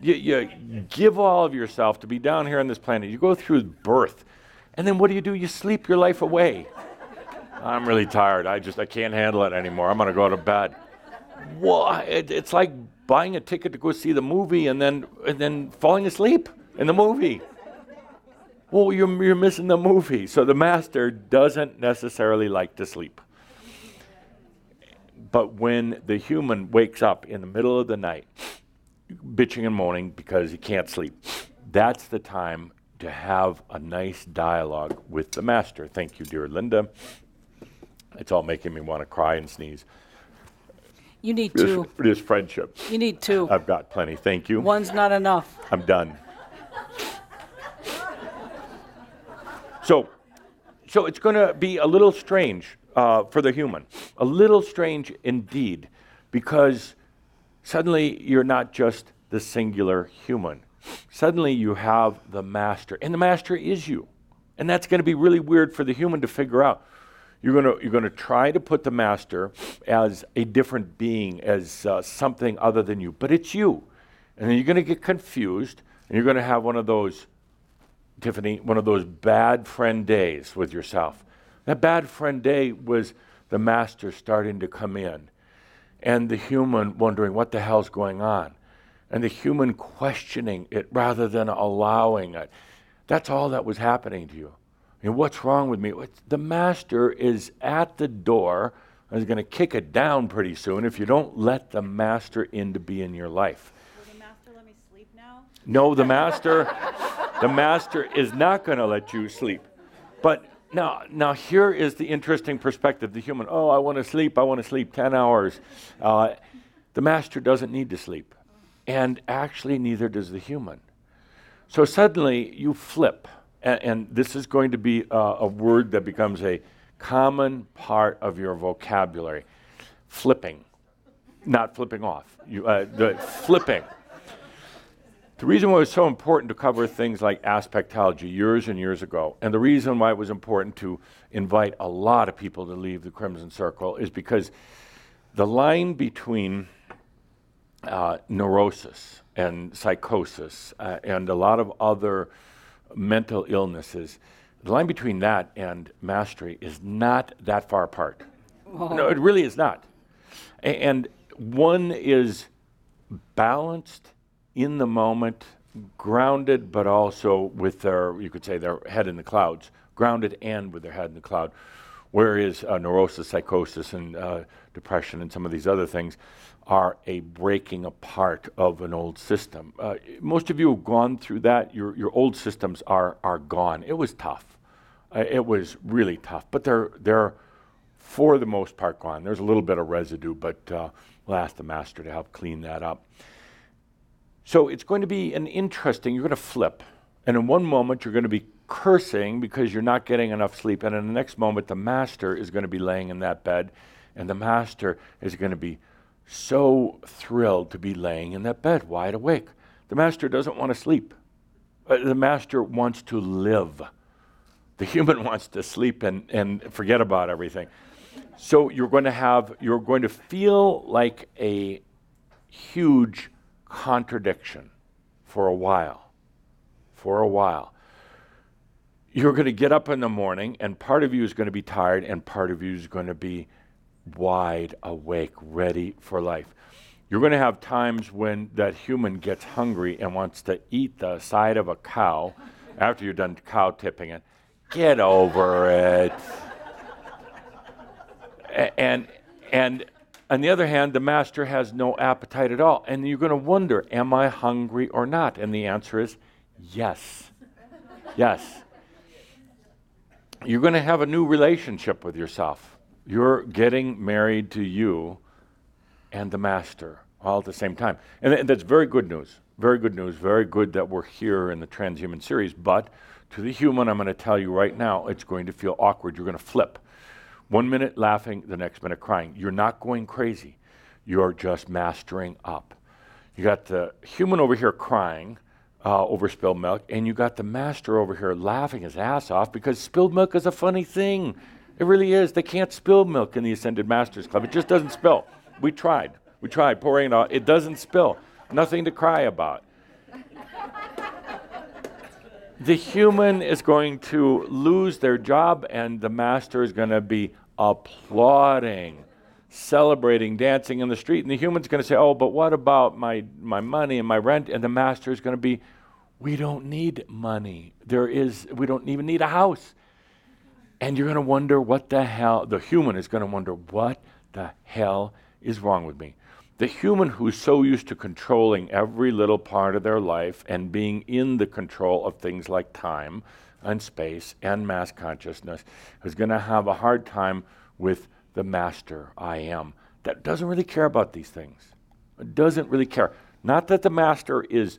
You, you give all of yourself to be down here on this planet. You go through birth, and then what do you do? You sleep your life away. I'm really tired. I just I can't handle it anymore. I'm gonna go to bed. Well, it, it's like buying a ticket to go see the movie and then and then falling asleep in the movie. Well, you're, you're missing the movie. So the master doesn't necessarily like to sleep. But when the human wakes up in the middle of the night, bitching and moaning because he can't sleep, that's the time to have a nice dialogue with the master. Thank you, dear Linda. It's all making me want to cry and sneeze. You need This, two. this friendship. You need two. I've got plenty. Thank you. One's not enough. I'm done. So, so it's going to be a little strange uh, for the human, a little strange indeed, because suddenly you're not just the singular human. Suddenly you have the master, and the master is you. And that's going to be really weird for the human to figure out. You're going to, you're going to try to put the master as a different being, as uh, something other than you, but it's you. And then you're going to get confused, and you're going to have one of those Tiffany, one of those bad friend days with yourself. That bad friend day was the master starting to come in and the human wondering what the hell's going on and the human questioning it rather than allowing it. That's all that was happening to you. And what's wrong with me? The master is at the door and is going to kick it down pretty soon if you don't let the master in to be in your life. Will the master let me sleep now? No, the master *laughs* the master is not going to let you sleep. But now, now here is the interesting perspective. The human, oh, I want to sleep. I want to sleep 10 hours. Uh, the master doesn't need to sleep. And actually, neither does the human. So suddenly you flip. And, and this is going to be uh, a word that becomes a common part of your vocabulary flipping. Not flipping off, you, uh, the flipping. The reason why it was so important to cover things like aspectology years and years ago, and the reason why it was important to invite a lot of people to leave the Crimson Circle is because the line between uh, neurosis and psychosis uh, and a lot of other mental illnesses, the line between that and mastery is not that far apart. No, it really is not. A- and one is balanced in the moment, grounded, but also with their, you could say, their head in the clouds, grounded and with their head in the cloud. Whereas uh, neurosis, psychosis, and uh, depression, and some of these other things are a breaking apart of an old system. Uh, most of you have gone through that. Your, your old systems are, are gone. It was tough. Uh, it was really tough, but they're, they're for the most part gone. There's a little bit of residue, but uh, we'll ask the master to help clean that up. So it's going to be an interesting, you're going to flip. And in one moment, you're going to be cursing because you're not getting enough sleep. And in the next moment, the master is going to be laying in that bed. And the master is going to be so thrilled to be laying in that bed, wide awake. The master doesn't want to sleep, uh, the master wants to live. The human *laughs* wants to sleep and, and forget about everything. So you're going to have, you're going to feel like a huge contradiction for a while. For a while. You're going to get up in the morning, and part of you is going to be tired, and part of you is going to be wide awake, ready for life. You're going to have times when that human gets hungry and wants to eat the side of a cow after you're done cow tipping it. Get over it. And and on the other hand, the master has no appetite at all. And you're going to wonder, am I hungry or not? And the answer is yes. Yes. You're going to have a new relationship with yourself. You're getting married to you and the master all at the same time. And, th- that's very good news. Very good news. Very good that we're here in the transhuman series. But to the human, I'm going to tell you right now, it's going to feel awkward. You're going to flip. One minute laughing, the next minute crying. You're not going crazy. You're just mastering up. You got the human over here crying uh, over spilled milk, and you got the master over here laughing his ass off because spilled milk is a funny thing. It really is. They can't spill milk in the Ascended Masters Club. It just doesn't spill. We tried. We tried pouring it out. It doesn't spill. Nothing to cry about. the human is going to lose their job, and the master is going to be applauding, celebrating, dancing in the street. And the human's going to say, Oh, but what about my, my money and my rent? And the master is going to be, We don't need money. There is, we don't even need a house. And you're going to wonder what the hell, the human is going to wonder, What the hell is wrong with me? The human who's so used to controlling every little part of their life and being in the control of things like time and space and mass consciousness is going to have a hard time with the master I am that doesn't really care about these things. Doesn't really care. Not that the master is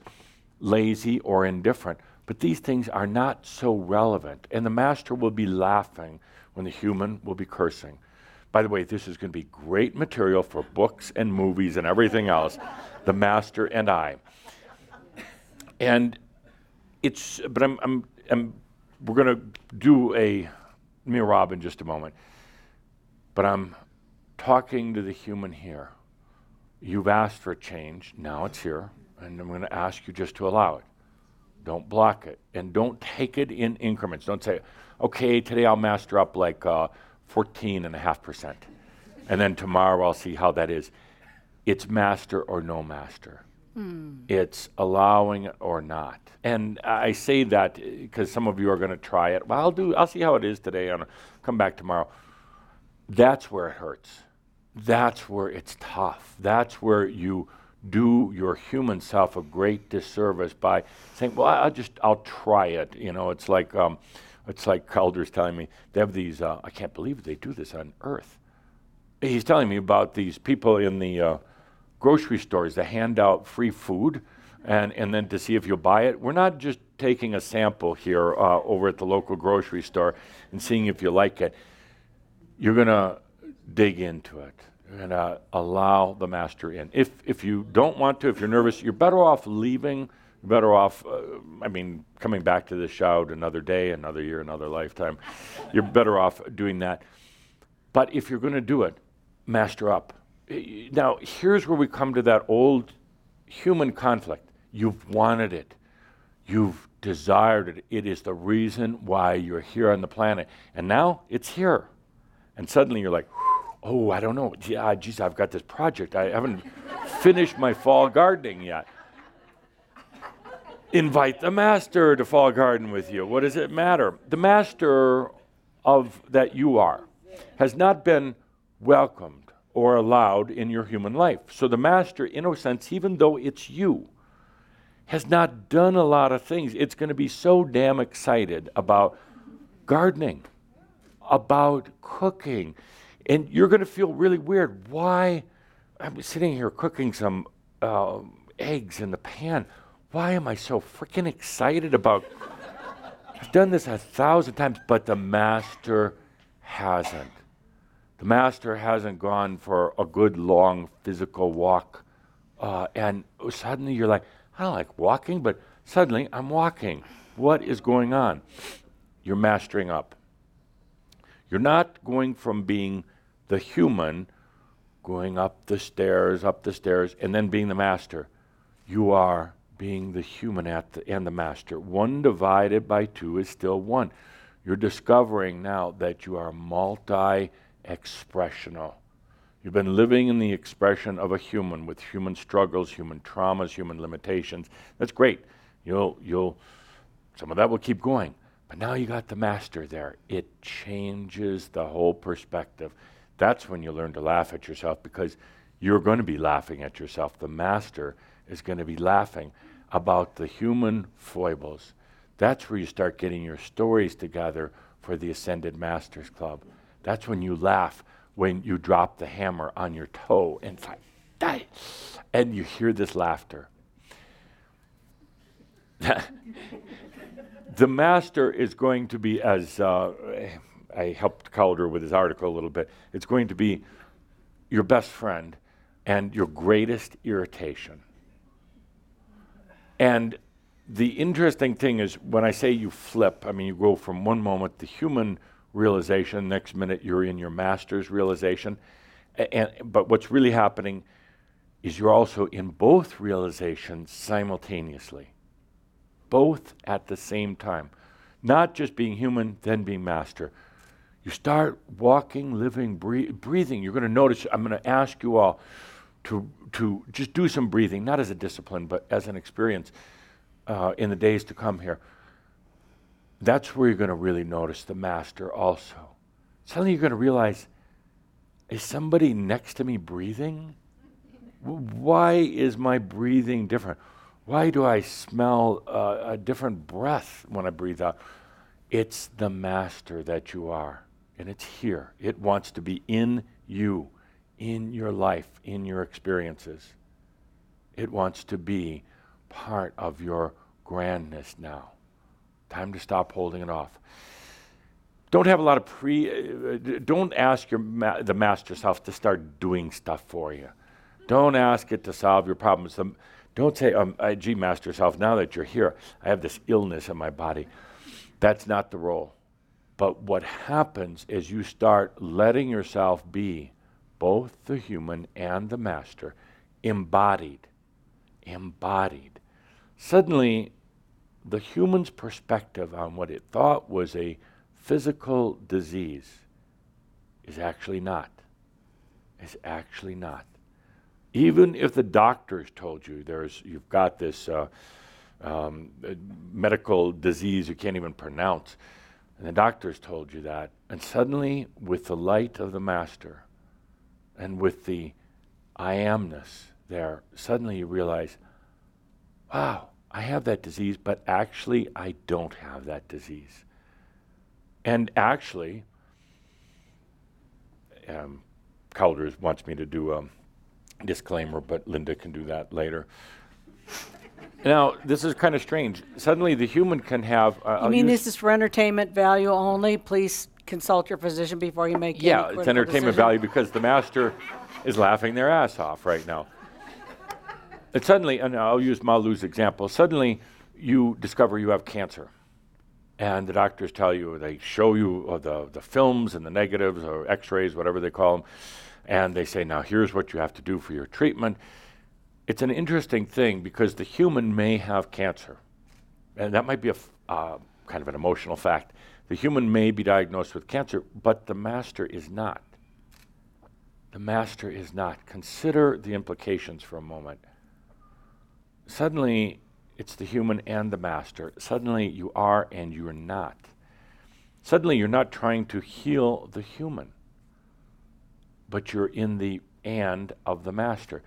lazy or indifferent, but these things are not so relevant. And the master will be laughing when the human will be cursing. By the way, this is going to be great material for books and movies and everything else. *laughs* The Master and I. And it's, but I'm, I'm, I'm we're going to do a, merabh in just a moment. But I'm talking to the human here. You've asked for a change, now it's here, and I'm going to ask you just to allow it. Don't block it, and don't take it in increments. Don't say, okay, today I'll master up like uh, 14.5%. And then tomorrow I'll see how that is. It's master or no master. Hmm. It's allowing or not. And I say that because some of you are going to try it. Well, I'll do. I'll see how it is today, and I'll come back tomorrow. That's where it hurts. That's where it's tough. That's where you do your human self a great disservice by saying, "Well, I'll just I'll try it." You know, it's like um, it's like Cauldre's telling me they have these. Uh, I can't believe they do this on Earth. He's telling me about these people in the uh, grocery stores to hand out free food, and and then to see if you'll buy it. We're not just taking a sample here uh, over at the local grocery store and seeing if you like it. You're gonna dig into it. You're gonna allow the master in. If if you don't want to, if you're nervous, you're better off leaving you're better off, uh, I mean, coming back to this Shoud another day, another year, another lifetime. You're better off doing that. But if you're going to do it, master up. Now, here's where we come to that old human conflict. You've wanted it, you've desired it. It is the reason why you're here on the planet. And now it's here. And suddenly you're like, oh, I don't know. Yeah, geez, I've got this project. I haven't *laughs* finished my fall gardening yet invite the master to fall garden with you. What does it matter? The master of that you are has not been welcomed or allowed in your human life. So the master, in a sense, even though it's you, has not done a lot of things. It's going to be so damn excited about gardening, about cooking. And you're going to feel really weird. Why? I'm sitting here cooking some uh, eggs in the pan why am I so freaking excited about? *laughs* I've done this a thousand times, but the master hasn't. The master hasn't gone for a good long physical walk. Uh, and suddenly you're like, I don't like walking, but suddenly I'm walking. What is going on? You're mastering up. You're not going from being the human, going up the stairs, up the stairs, and then being the master. You are being the human at the, and the master. One divided by two is still one. You're discovering now that you are multi expressional. You've been living in the expression of a human with human struggles, human traumas, human limitations. That's great. You'll, you'll, some of that will keep going. But now you got the master there. It changes the whole perspective. That's when you learn to laugh at yourself because you're going to be laughing at yourself. The master is going to be laughing about the human foibles. That's where you start getting your stories together for the Ascended Masters Club. That's when you laugh when you drop the hammer on your toe and it's like, Die. and you hear this laughter. *laughs* the master is going to be, as uh, I helped Cauldre with his article a little bit, it's going to be your best friend and your greatest irritation. And the interesting thing is when I say you flip, I mean, you go from one moment, the human realization, next minute you're in your master's realization. And, but what's really happening is you're also in both realizations simultaneously, both at the same time. Not just being human, then being master. You start walking, living, breathing. You're going to notice, I'm going to ask you all to, to just do some breathing, not as a discipline, but as an experience uh, in the days to come here. That's where you're going to really notice the master also. Suddenly you're going to realize is somebody next to me breathing? Why is my breathing different? Why do I smell uh, a different breath when I breathe out? It's the master that you are, and it's here. It wants to be in you, in your life, in your experiences. It wants to be part of your grandness now. Time to stop holding it off. Don't have a lot of pre. Uh, don't ask your ma- the master self to start doing stuff for you. Don't ask it to solve your problems. Um, don't say, um, uh, "Gee, master self, now that you're here, I have this illness in my body." That's not the role. But what happens is you start letting yourself be both the human and the master, embodied. Embodied. Suddenly, the human's perspective on what it thought was a physical disease is actually not. Is actually not. Even if the doctors told you there's you've got this uh, um, medical disease you can't even pronounce, and the doctors told you that, and suddenly with the light of the master, and with the I amness there, suddenly you realize, wow, I have that disease, but actually, I don't have that disease. And actually, um, Cauldre's wants me to do a disclaimer, but Linda can do that later. now, this is kind of strange. Suddenly, the human can have. Uh, you mean this is for entertainment value only? Please consult your physician before you make yeah, it's entertainment decision. value because the master is laughing their ass off right now. And suddenly, and I'll use Malu's example, suddenly you discover you have cancer. And the doctors tell you, they show you uh, the, the films and the negatives or x rays, whatever they call them, and they say, now here's what you have to do for your treatment. It's an interesting thing because the human may have cancer. And that might be a f- uh, kind of an emotional fact. The human may be diagnosed with cancer, but the master is not. The master is not. Consider the implications for a moment suddenly it's the human and the master. Suddenly you are and you're not. Suddenly you're not trying to heal the human, but you're in the and of the master.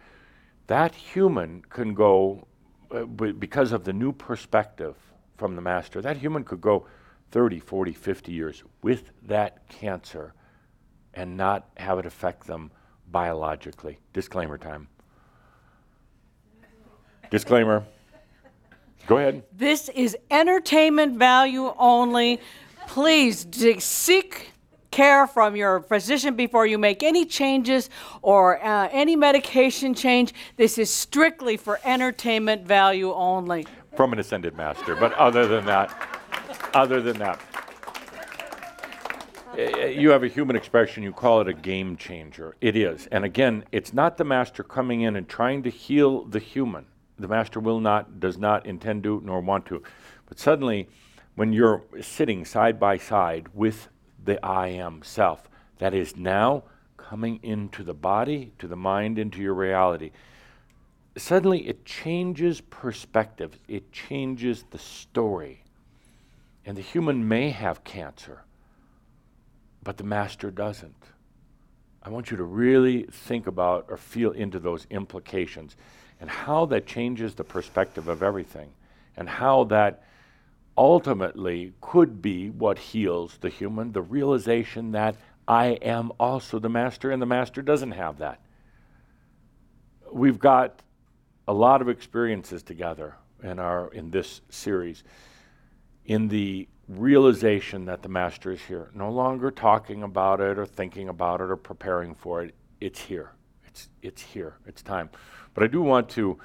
That human can go, uh, because of the new perspective from the master, that human could go 30, 40, 50 years with that cancer and not have it affect them biologically. Disclaimer time. Disclaimer. Go ahead. This is entertainment value only. Please d- seek care from your physician before you make any changes or uh, any medication change. This is strictly for entertainment value only. From an ascended master. But other than that, other than that, you have a human expression, you call it a game changer. It is. And again, it's not the master coming in and trying to heal the human the master will not, does not intend to, nor want to. But suddenly, when you're sitting side by side with the I am self, that is now coming into the body, to the mind, into your reality, suddenly it changes perspective, it changes the story. And the human may have cancer, but the master doesn't. I want you to really think about or feel into those implications and how that changes the perspective of everything and how that ultimately could be what heals the human the realization that I am also the master and the master doesn't have that. We've got a lot of experiences together in our in this series in the realization that the master is here. No longer talking about it or thinking about it or preparing for it. It's here. It's it's here. It's time but i do want to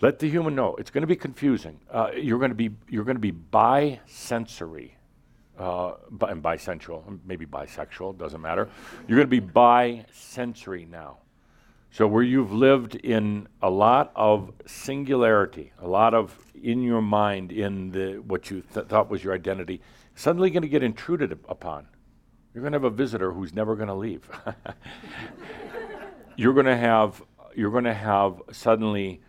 let the human know it's going to be confusing uh, you're going to be you're going to be bisensory uh, bi- and bisensual maybe bisexual doesn't matter you're going to be bisensory now so, where you've lived in a lot of singularity, a lot of in your mind, in the what you th- thought was your identity, suddenly going to get intruded upon. You're going to have a visitor who's never going to leave. *laughs* you're going to have you're going to have suddenly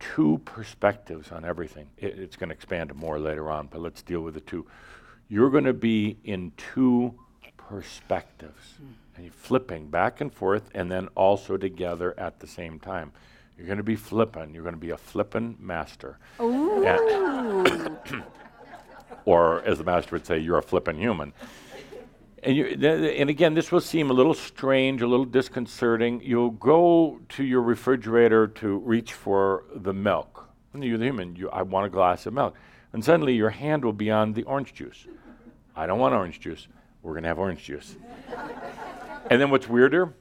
two perspectives on everything. It, it's going to expand more later on, but let's deal with the two. You're going to be in two perspectives. Mm and you're flipping back and forth and then also together at the same time. You're going to be flipping. You're going to be a flippin' master. Ooh. *coughs* or, as the master would say, you're a flippin' human. And, you, th- and again, this will seem a little strange, a little disconcerting. You'll go to your refrigerator to reach for the milk. And you're the human. You, I want a glass of milk. And suddenly your hand will be on the orange juice. I don't want orange juice. We're going to have orange juice. And then what's weirder?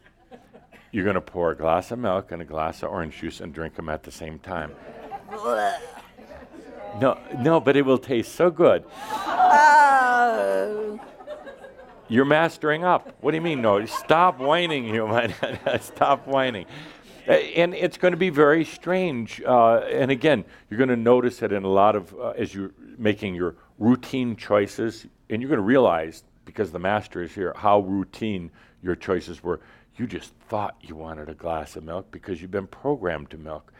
You're going to pour a glass of milk and a glass of orange juice and drink them at the same time. *laughs* No, no, but it will taste so good. Oh. You're mastering up. What do you mean? No, stop whining, human. *laughs* stop whining. And it's going to be very strange. Uh, and again, you're going to notice it in a lot of, uh, as you're making your routine choices, and you're going to realize, because the master is here, how routine your choices were you just thought you wanted a glass of milk because you've been programmed to milk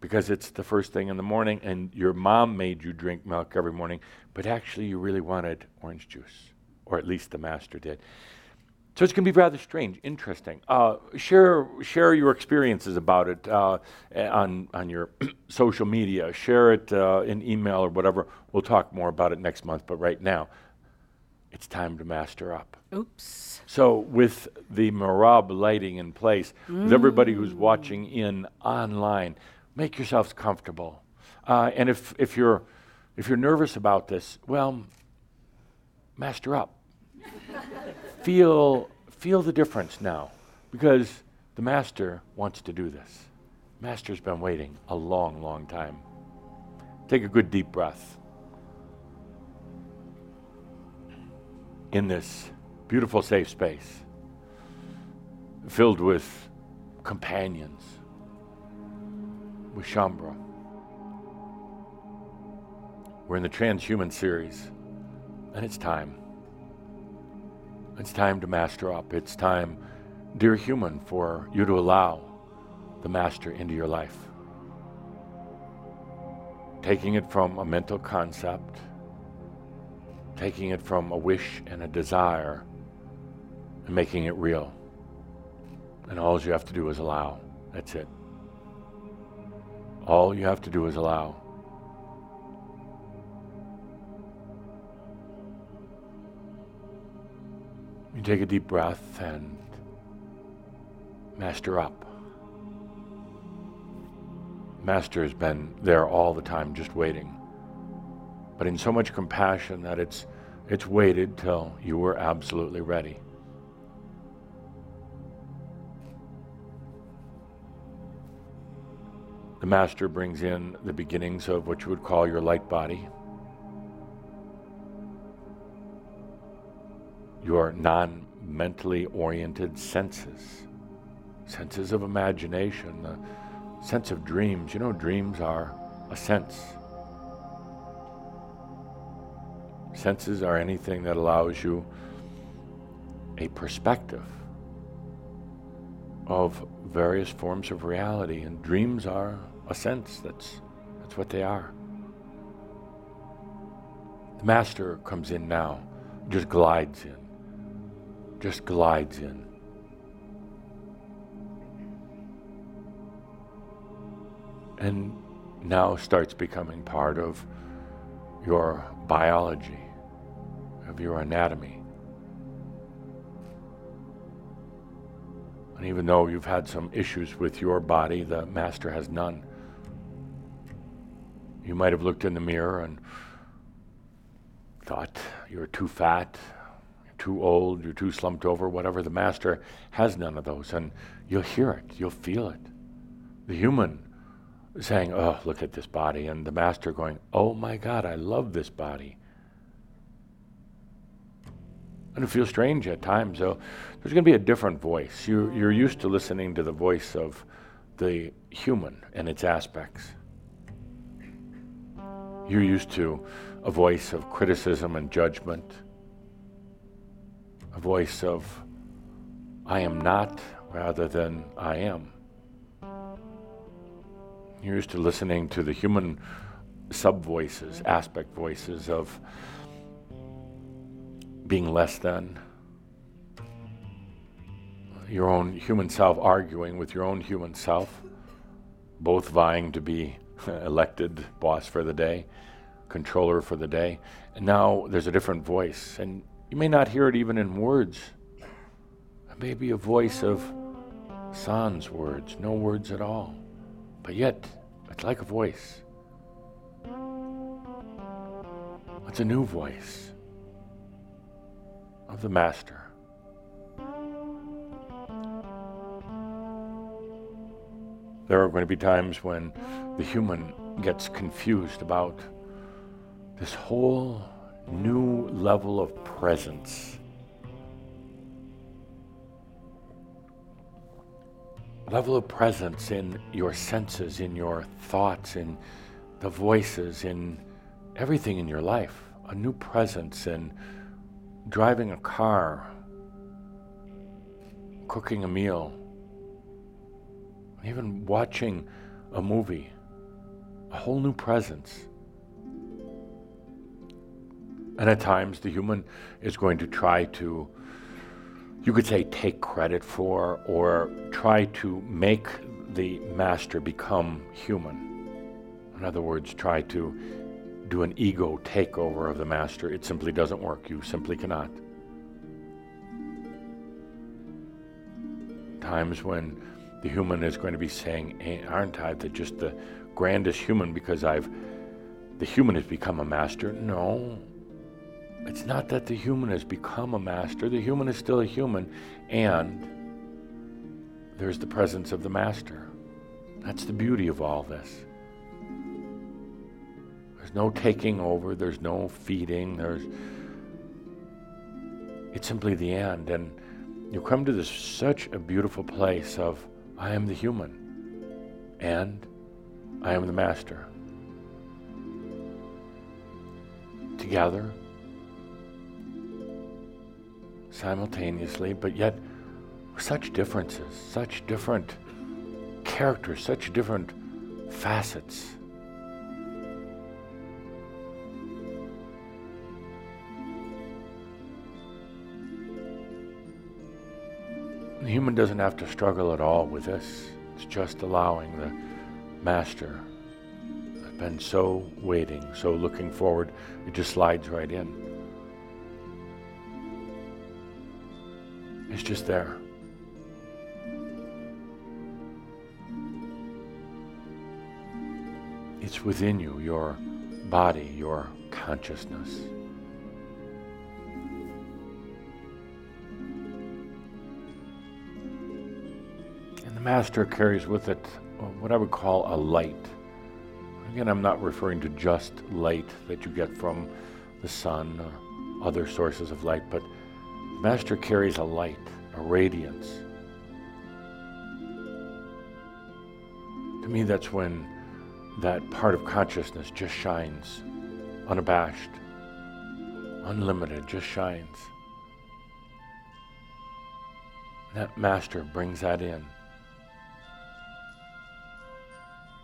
because it's the first thing in the morning and your mom made you drink milk every morning but actually you really wanted orange juice or at least the master did so it's going to be rather strange interesting uh, share share your experiences about it uh, on on your *clears throat* social media share it uh, in email or whatever we'll talk more about it next month but right now it's time to master up Oops. so, with the merabh lighting in place, mm. with everybody who's watching in online, make yourselves comfortable. Uh, and if, if, you're, if you're nervous about this, well, master up. *laughs* feel, feel the difference now because the master wants to do this. Master's been waiting a long, long time. Take a good deep breath. In this beautiful, safe space filled with companions, with Shaumbra. We're in the transhuman series, and it's time. It's time to master up. It's time, dear human, for you to allow the master into your life. Taking it from a mental concept, taking it from a wish and a desire and making it real. And all you have to do is allow. That's it. All you have to do is allow. You take a deep breath and master up. Master has been there all the time, just waiting. But in so much compassion that it's, it's waited till you were absolutely ready. The Master brings in the beginnings of what you would call your light body, your non mentally oriented senses, senses of imagination, the sense of dreams. You know, dreams are a sense. Senses are anything that allows you a perspective of various forms of reality, and dreams are a sense. That's, that's what they are. The Master comes in now, just glides in, just glides in. And now starts becoming part of your biology, of your anatomy. And even though you've had some issues with your body, the Master has none. You might have looked in the mirror and thought you're too fat, too old, you're too slumped over, whatever. The Master has none of those. And you'll hear it, you'll feel it. The human saying, Oh, look at this body. And the Master going, Oh my God, I love this body. And it feels strange at times, though. There's going to be a different voice. You're, you're used to listening to the voice of the human and its aspects. You're used to a voice of criticism and judgment, a voice of I am not rather than I am. You're used to listening to the human sub voices, aspect voices of being less than, your own human self arguing with your own human self, both vying to be *laughs* elected boss for the day, controller for the day. And now there's a different voice, and you may not hear it even in words. It may be a voice of sans words, no words at all. But yet, it's like a voice. It's a new voice of the Master. There are going to be times when the human gets confused about this whole new level of presence. Level of presence in your senses, in your thoughts, in the voices, in everything in your life. A new presence in driving a car, cooking a meal, even watching a movie, a whole new presence. And at times, the human is going to try to, you could say, take credit for or try to make the master become human. In other words, try to do an ego takeover of the master. It simply doesn't work. You simply cannot. Times when the human is going to be saying, aren't I the, just the grandest human because I've, the human has become a master? No. It's not that the human has become a master. The human is still a human, and there's the presence of the master. That's the beauty of all this. There's no taking over, there's no feeding, there's it's simply the end. And you come to this such a beautiful place of I am the human and I am the master. Together, simultaneously, but yet such differences, such different characters, such different facets. The human doesn't have to struggle at all with this. It's just allowing the master that's been so waiting, so looking forward, it just slides right in. It's just there. It's within you, your body, your consciousness. And the Master carries with it what I would call a light. Again, I'm not referring to just light that you get from the sun or other sources of light, but Master carries a light, a radiance. To me, that's when that part of consciousness just shines, unabashed, unlimited, just shines. That master brings that in.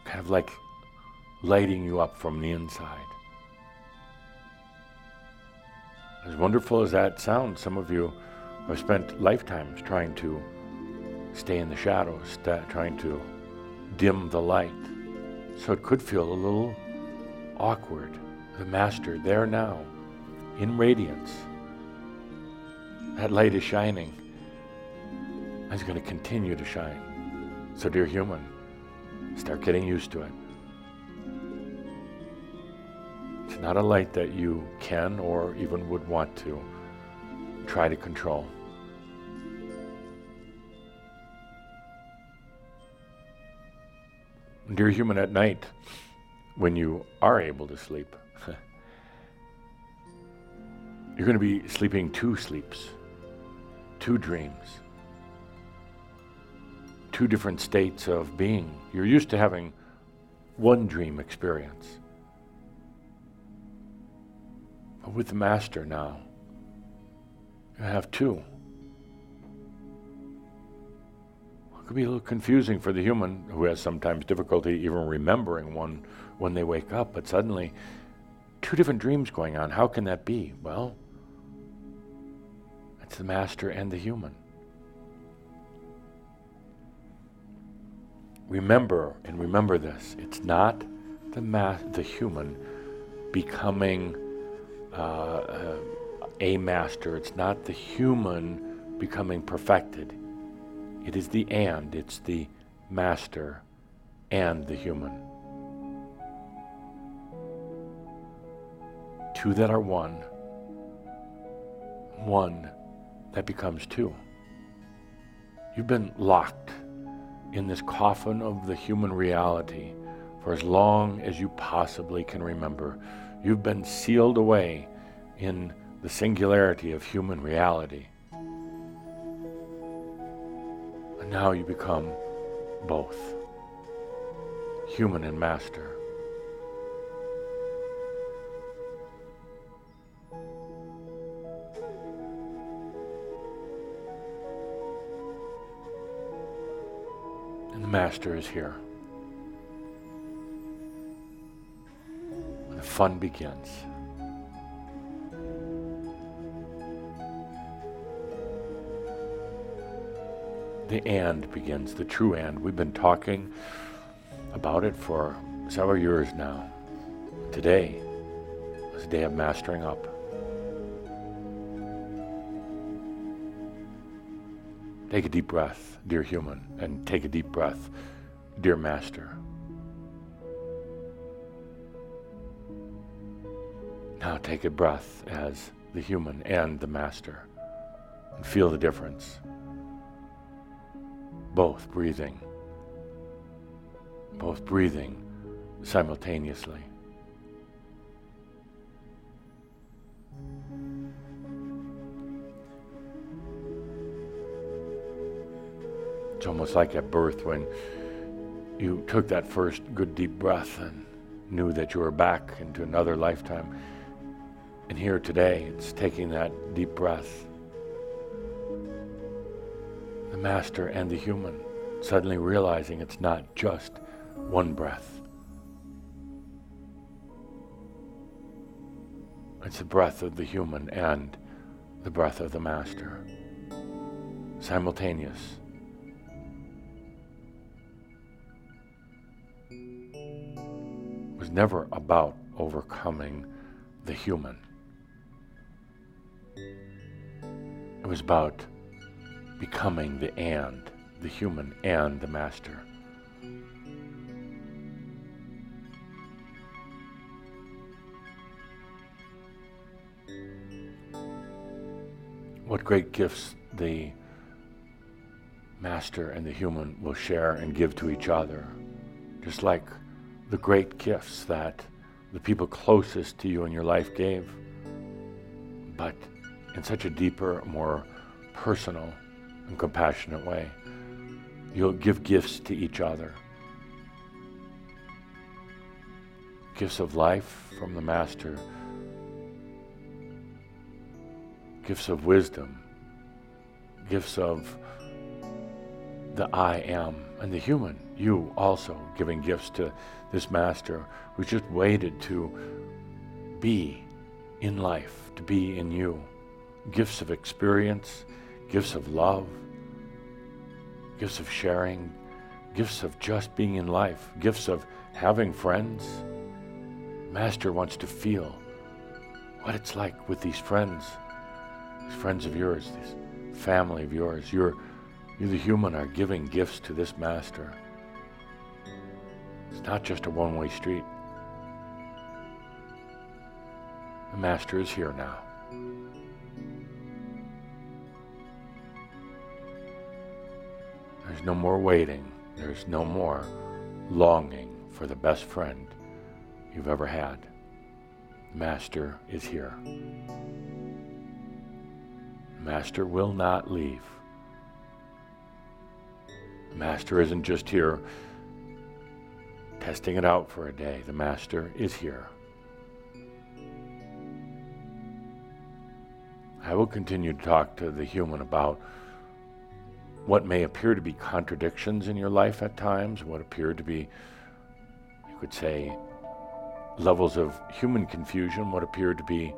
Kind of like lighting you up from the inside. As wonderful as that sounds, some of you have spent lifetimes trying to stay in the shadows, sta- trying to dim the light. So it could feel a little awkward. The Master there now, in radiance. That light is shining. It's going to continue to shine. So, dear human, start getting used to it. It's not a light that you can or even would want to try to control. Dear human, at night, when you are able to sleep, *laughs* you're going to be sleeping two sleeps, two dreams, two different states of being. You're used to having one dream experience. With the Master now, you have two. It could be a little confusing for the human who has sometimes difficulty even remembering one when they wake up, but suddenly two different dreams going on. How can that be? Well, it's the master and the human. Remember and remember this. It's not the ma- the human becoming uh, uh, a master. It's not the human becoming perfected. It is the and, it's the master and the human. Two that are one, one that becomes two. You've been locked in this coffin of the human reality for as long as you possibly can remember. You've been sealed away in the singularity of human reality. And now you become both human and master. And the master is here. Fun begins. the and begins, the true and. We've been talking about it for several years now. Today is a day of mastering up. Take a deep breath, dear human, and take a deep breath, dear master. Now take a breath as the human and the master and feel the difference both breathing, both breathing simultaneously. It's almost like at birth when you took that first good deep breath and knew that you were back into another lifetime. And here today, it's taking that deep breath the master and the human, suddenly realizing it's not just one breath. It's the breath of the human and the breath of the master. Simultaneous. It was never about overcoming the human. It was about becoming the and, the human and the master. What great gifts the master and the human will share and give to each other, just like the great gifts that the people closest to you in your life gave, but in such a deeper, more personal, and compassionate way. You'll give gifts to each other. Gifts of life from the Master, gifts of wisdom, gifts of the I am And the human, you also giving gifts to this master who just waited to be in life, to be in you. Gifts of experience, gifts of love, gifts of sharing, gifts of just being in life, gifts of having friends. Master wants to feel what it's like with these friends, these friends of yours, this family of yours. You're, you, the human, are giving gifts to this master. It's not just a one way street. The master is here now. There's no more waiting. There's no more longing for the best friend you've ever had. Master is here. Master will not leave. Master isn't just here testing it out for a day. The Master is here. I will continue to talk to the human about what may appear to be contradictions in your life at times, what appear to be, you could say, levels of human confusion, what appear to be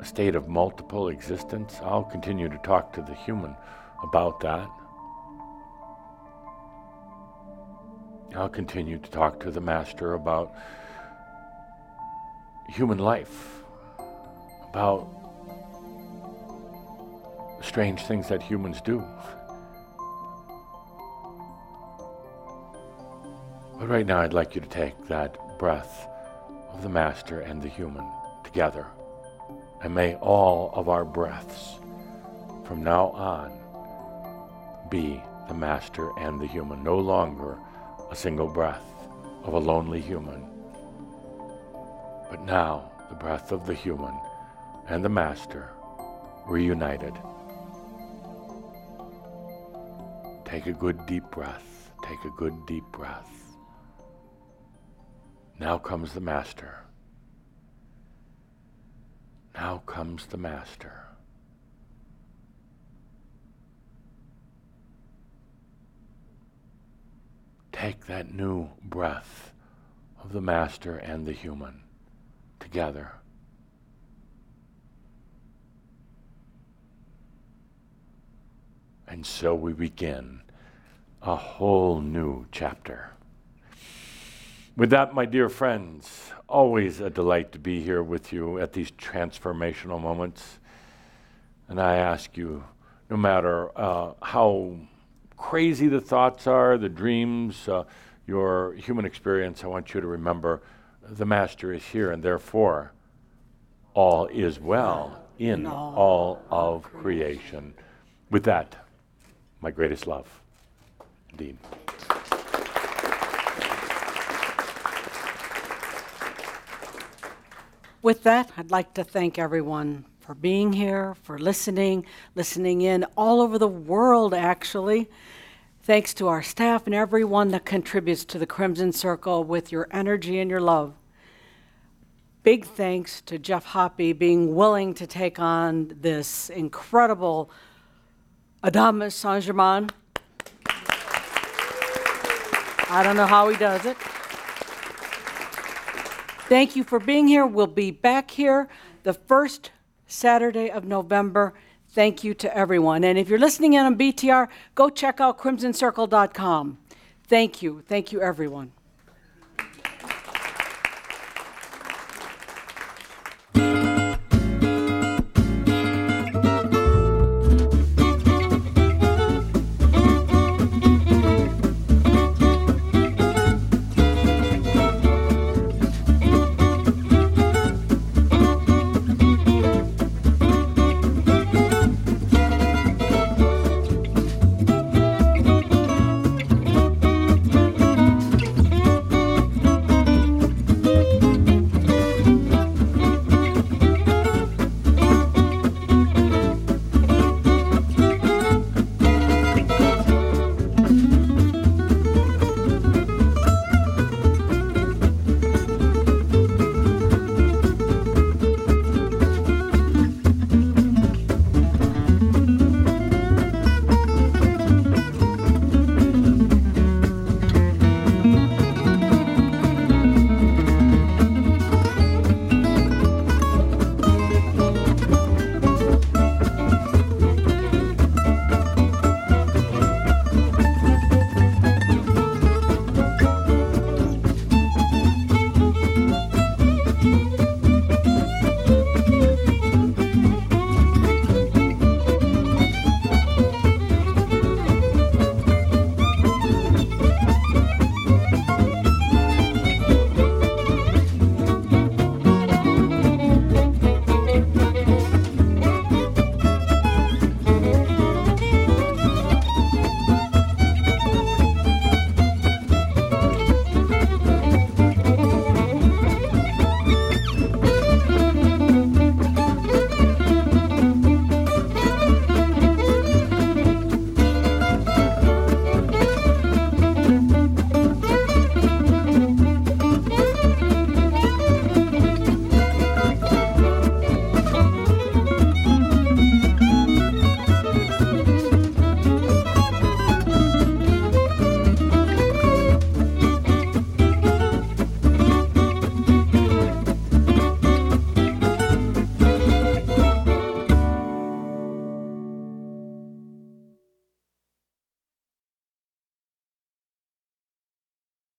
a state of multiple existence. I'll continue to talk to the human about that. I'll continue to talk to the Master about human life, about strange things that humans do. But right now, I'd like you to take that breath of the Master and the human together. And may all of our breaths from now on be the Master and the human, no longer a single breath of a lonely human, but now the breath of the human and the Master reunited. Take a good deep breath. Take a good deep breath. Now comes the Master. Now comes the Master. Take that new breath of the Master and the human together. And so we begin a whole new chapter. With that, my dear friends, always a delight to be here with you at these transformational moments. And I ask you, no matter uh, how crazy the thoughts are, the dreams, uh, your human experience, I want you to remember the Master is here, and therefore all is well in all of creation. With that, my greatest love. Indeed. With that, I'd like to thank everyone for being here, for listening, listening in all over the world, actually. Thanks to our staff and everyone that contributes to the Crimson Circle with your energy and your love. Big thanks to Geoff Hoppe being willing to take on this incredible Adamus Saint Germain. I don't know how he does it. Thank you for being here. We'll be back here the first Saturday of November. Thank you to everyone. And if you're listening in on BTR, go check out crimsoncircle.com. Thank you. Thank you, everyone.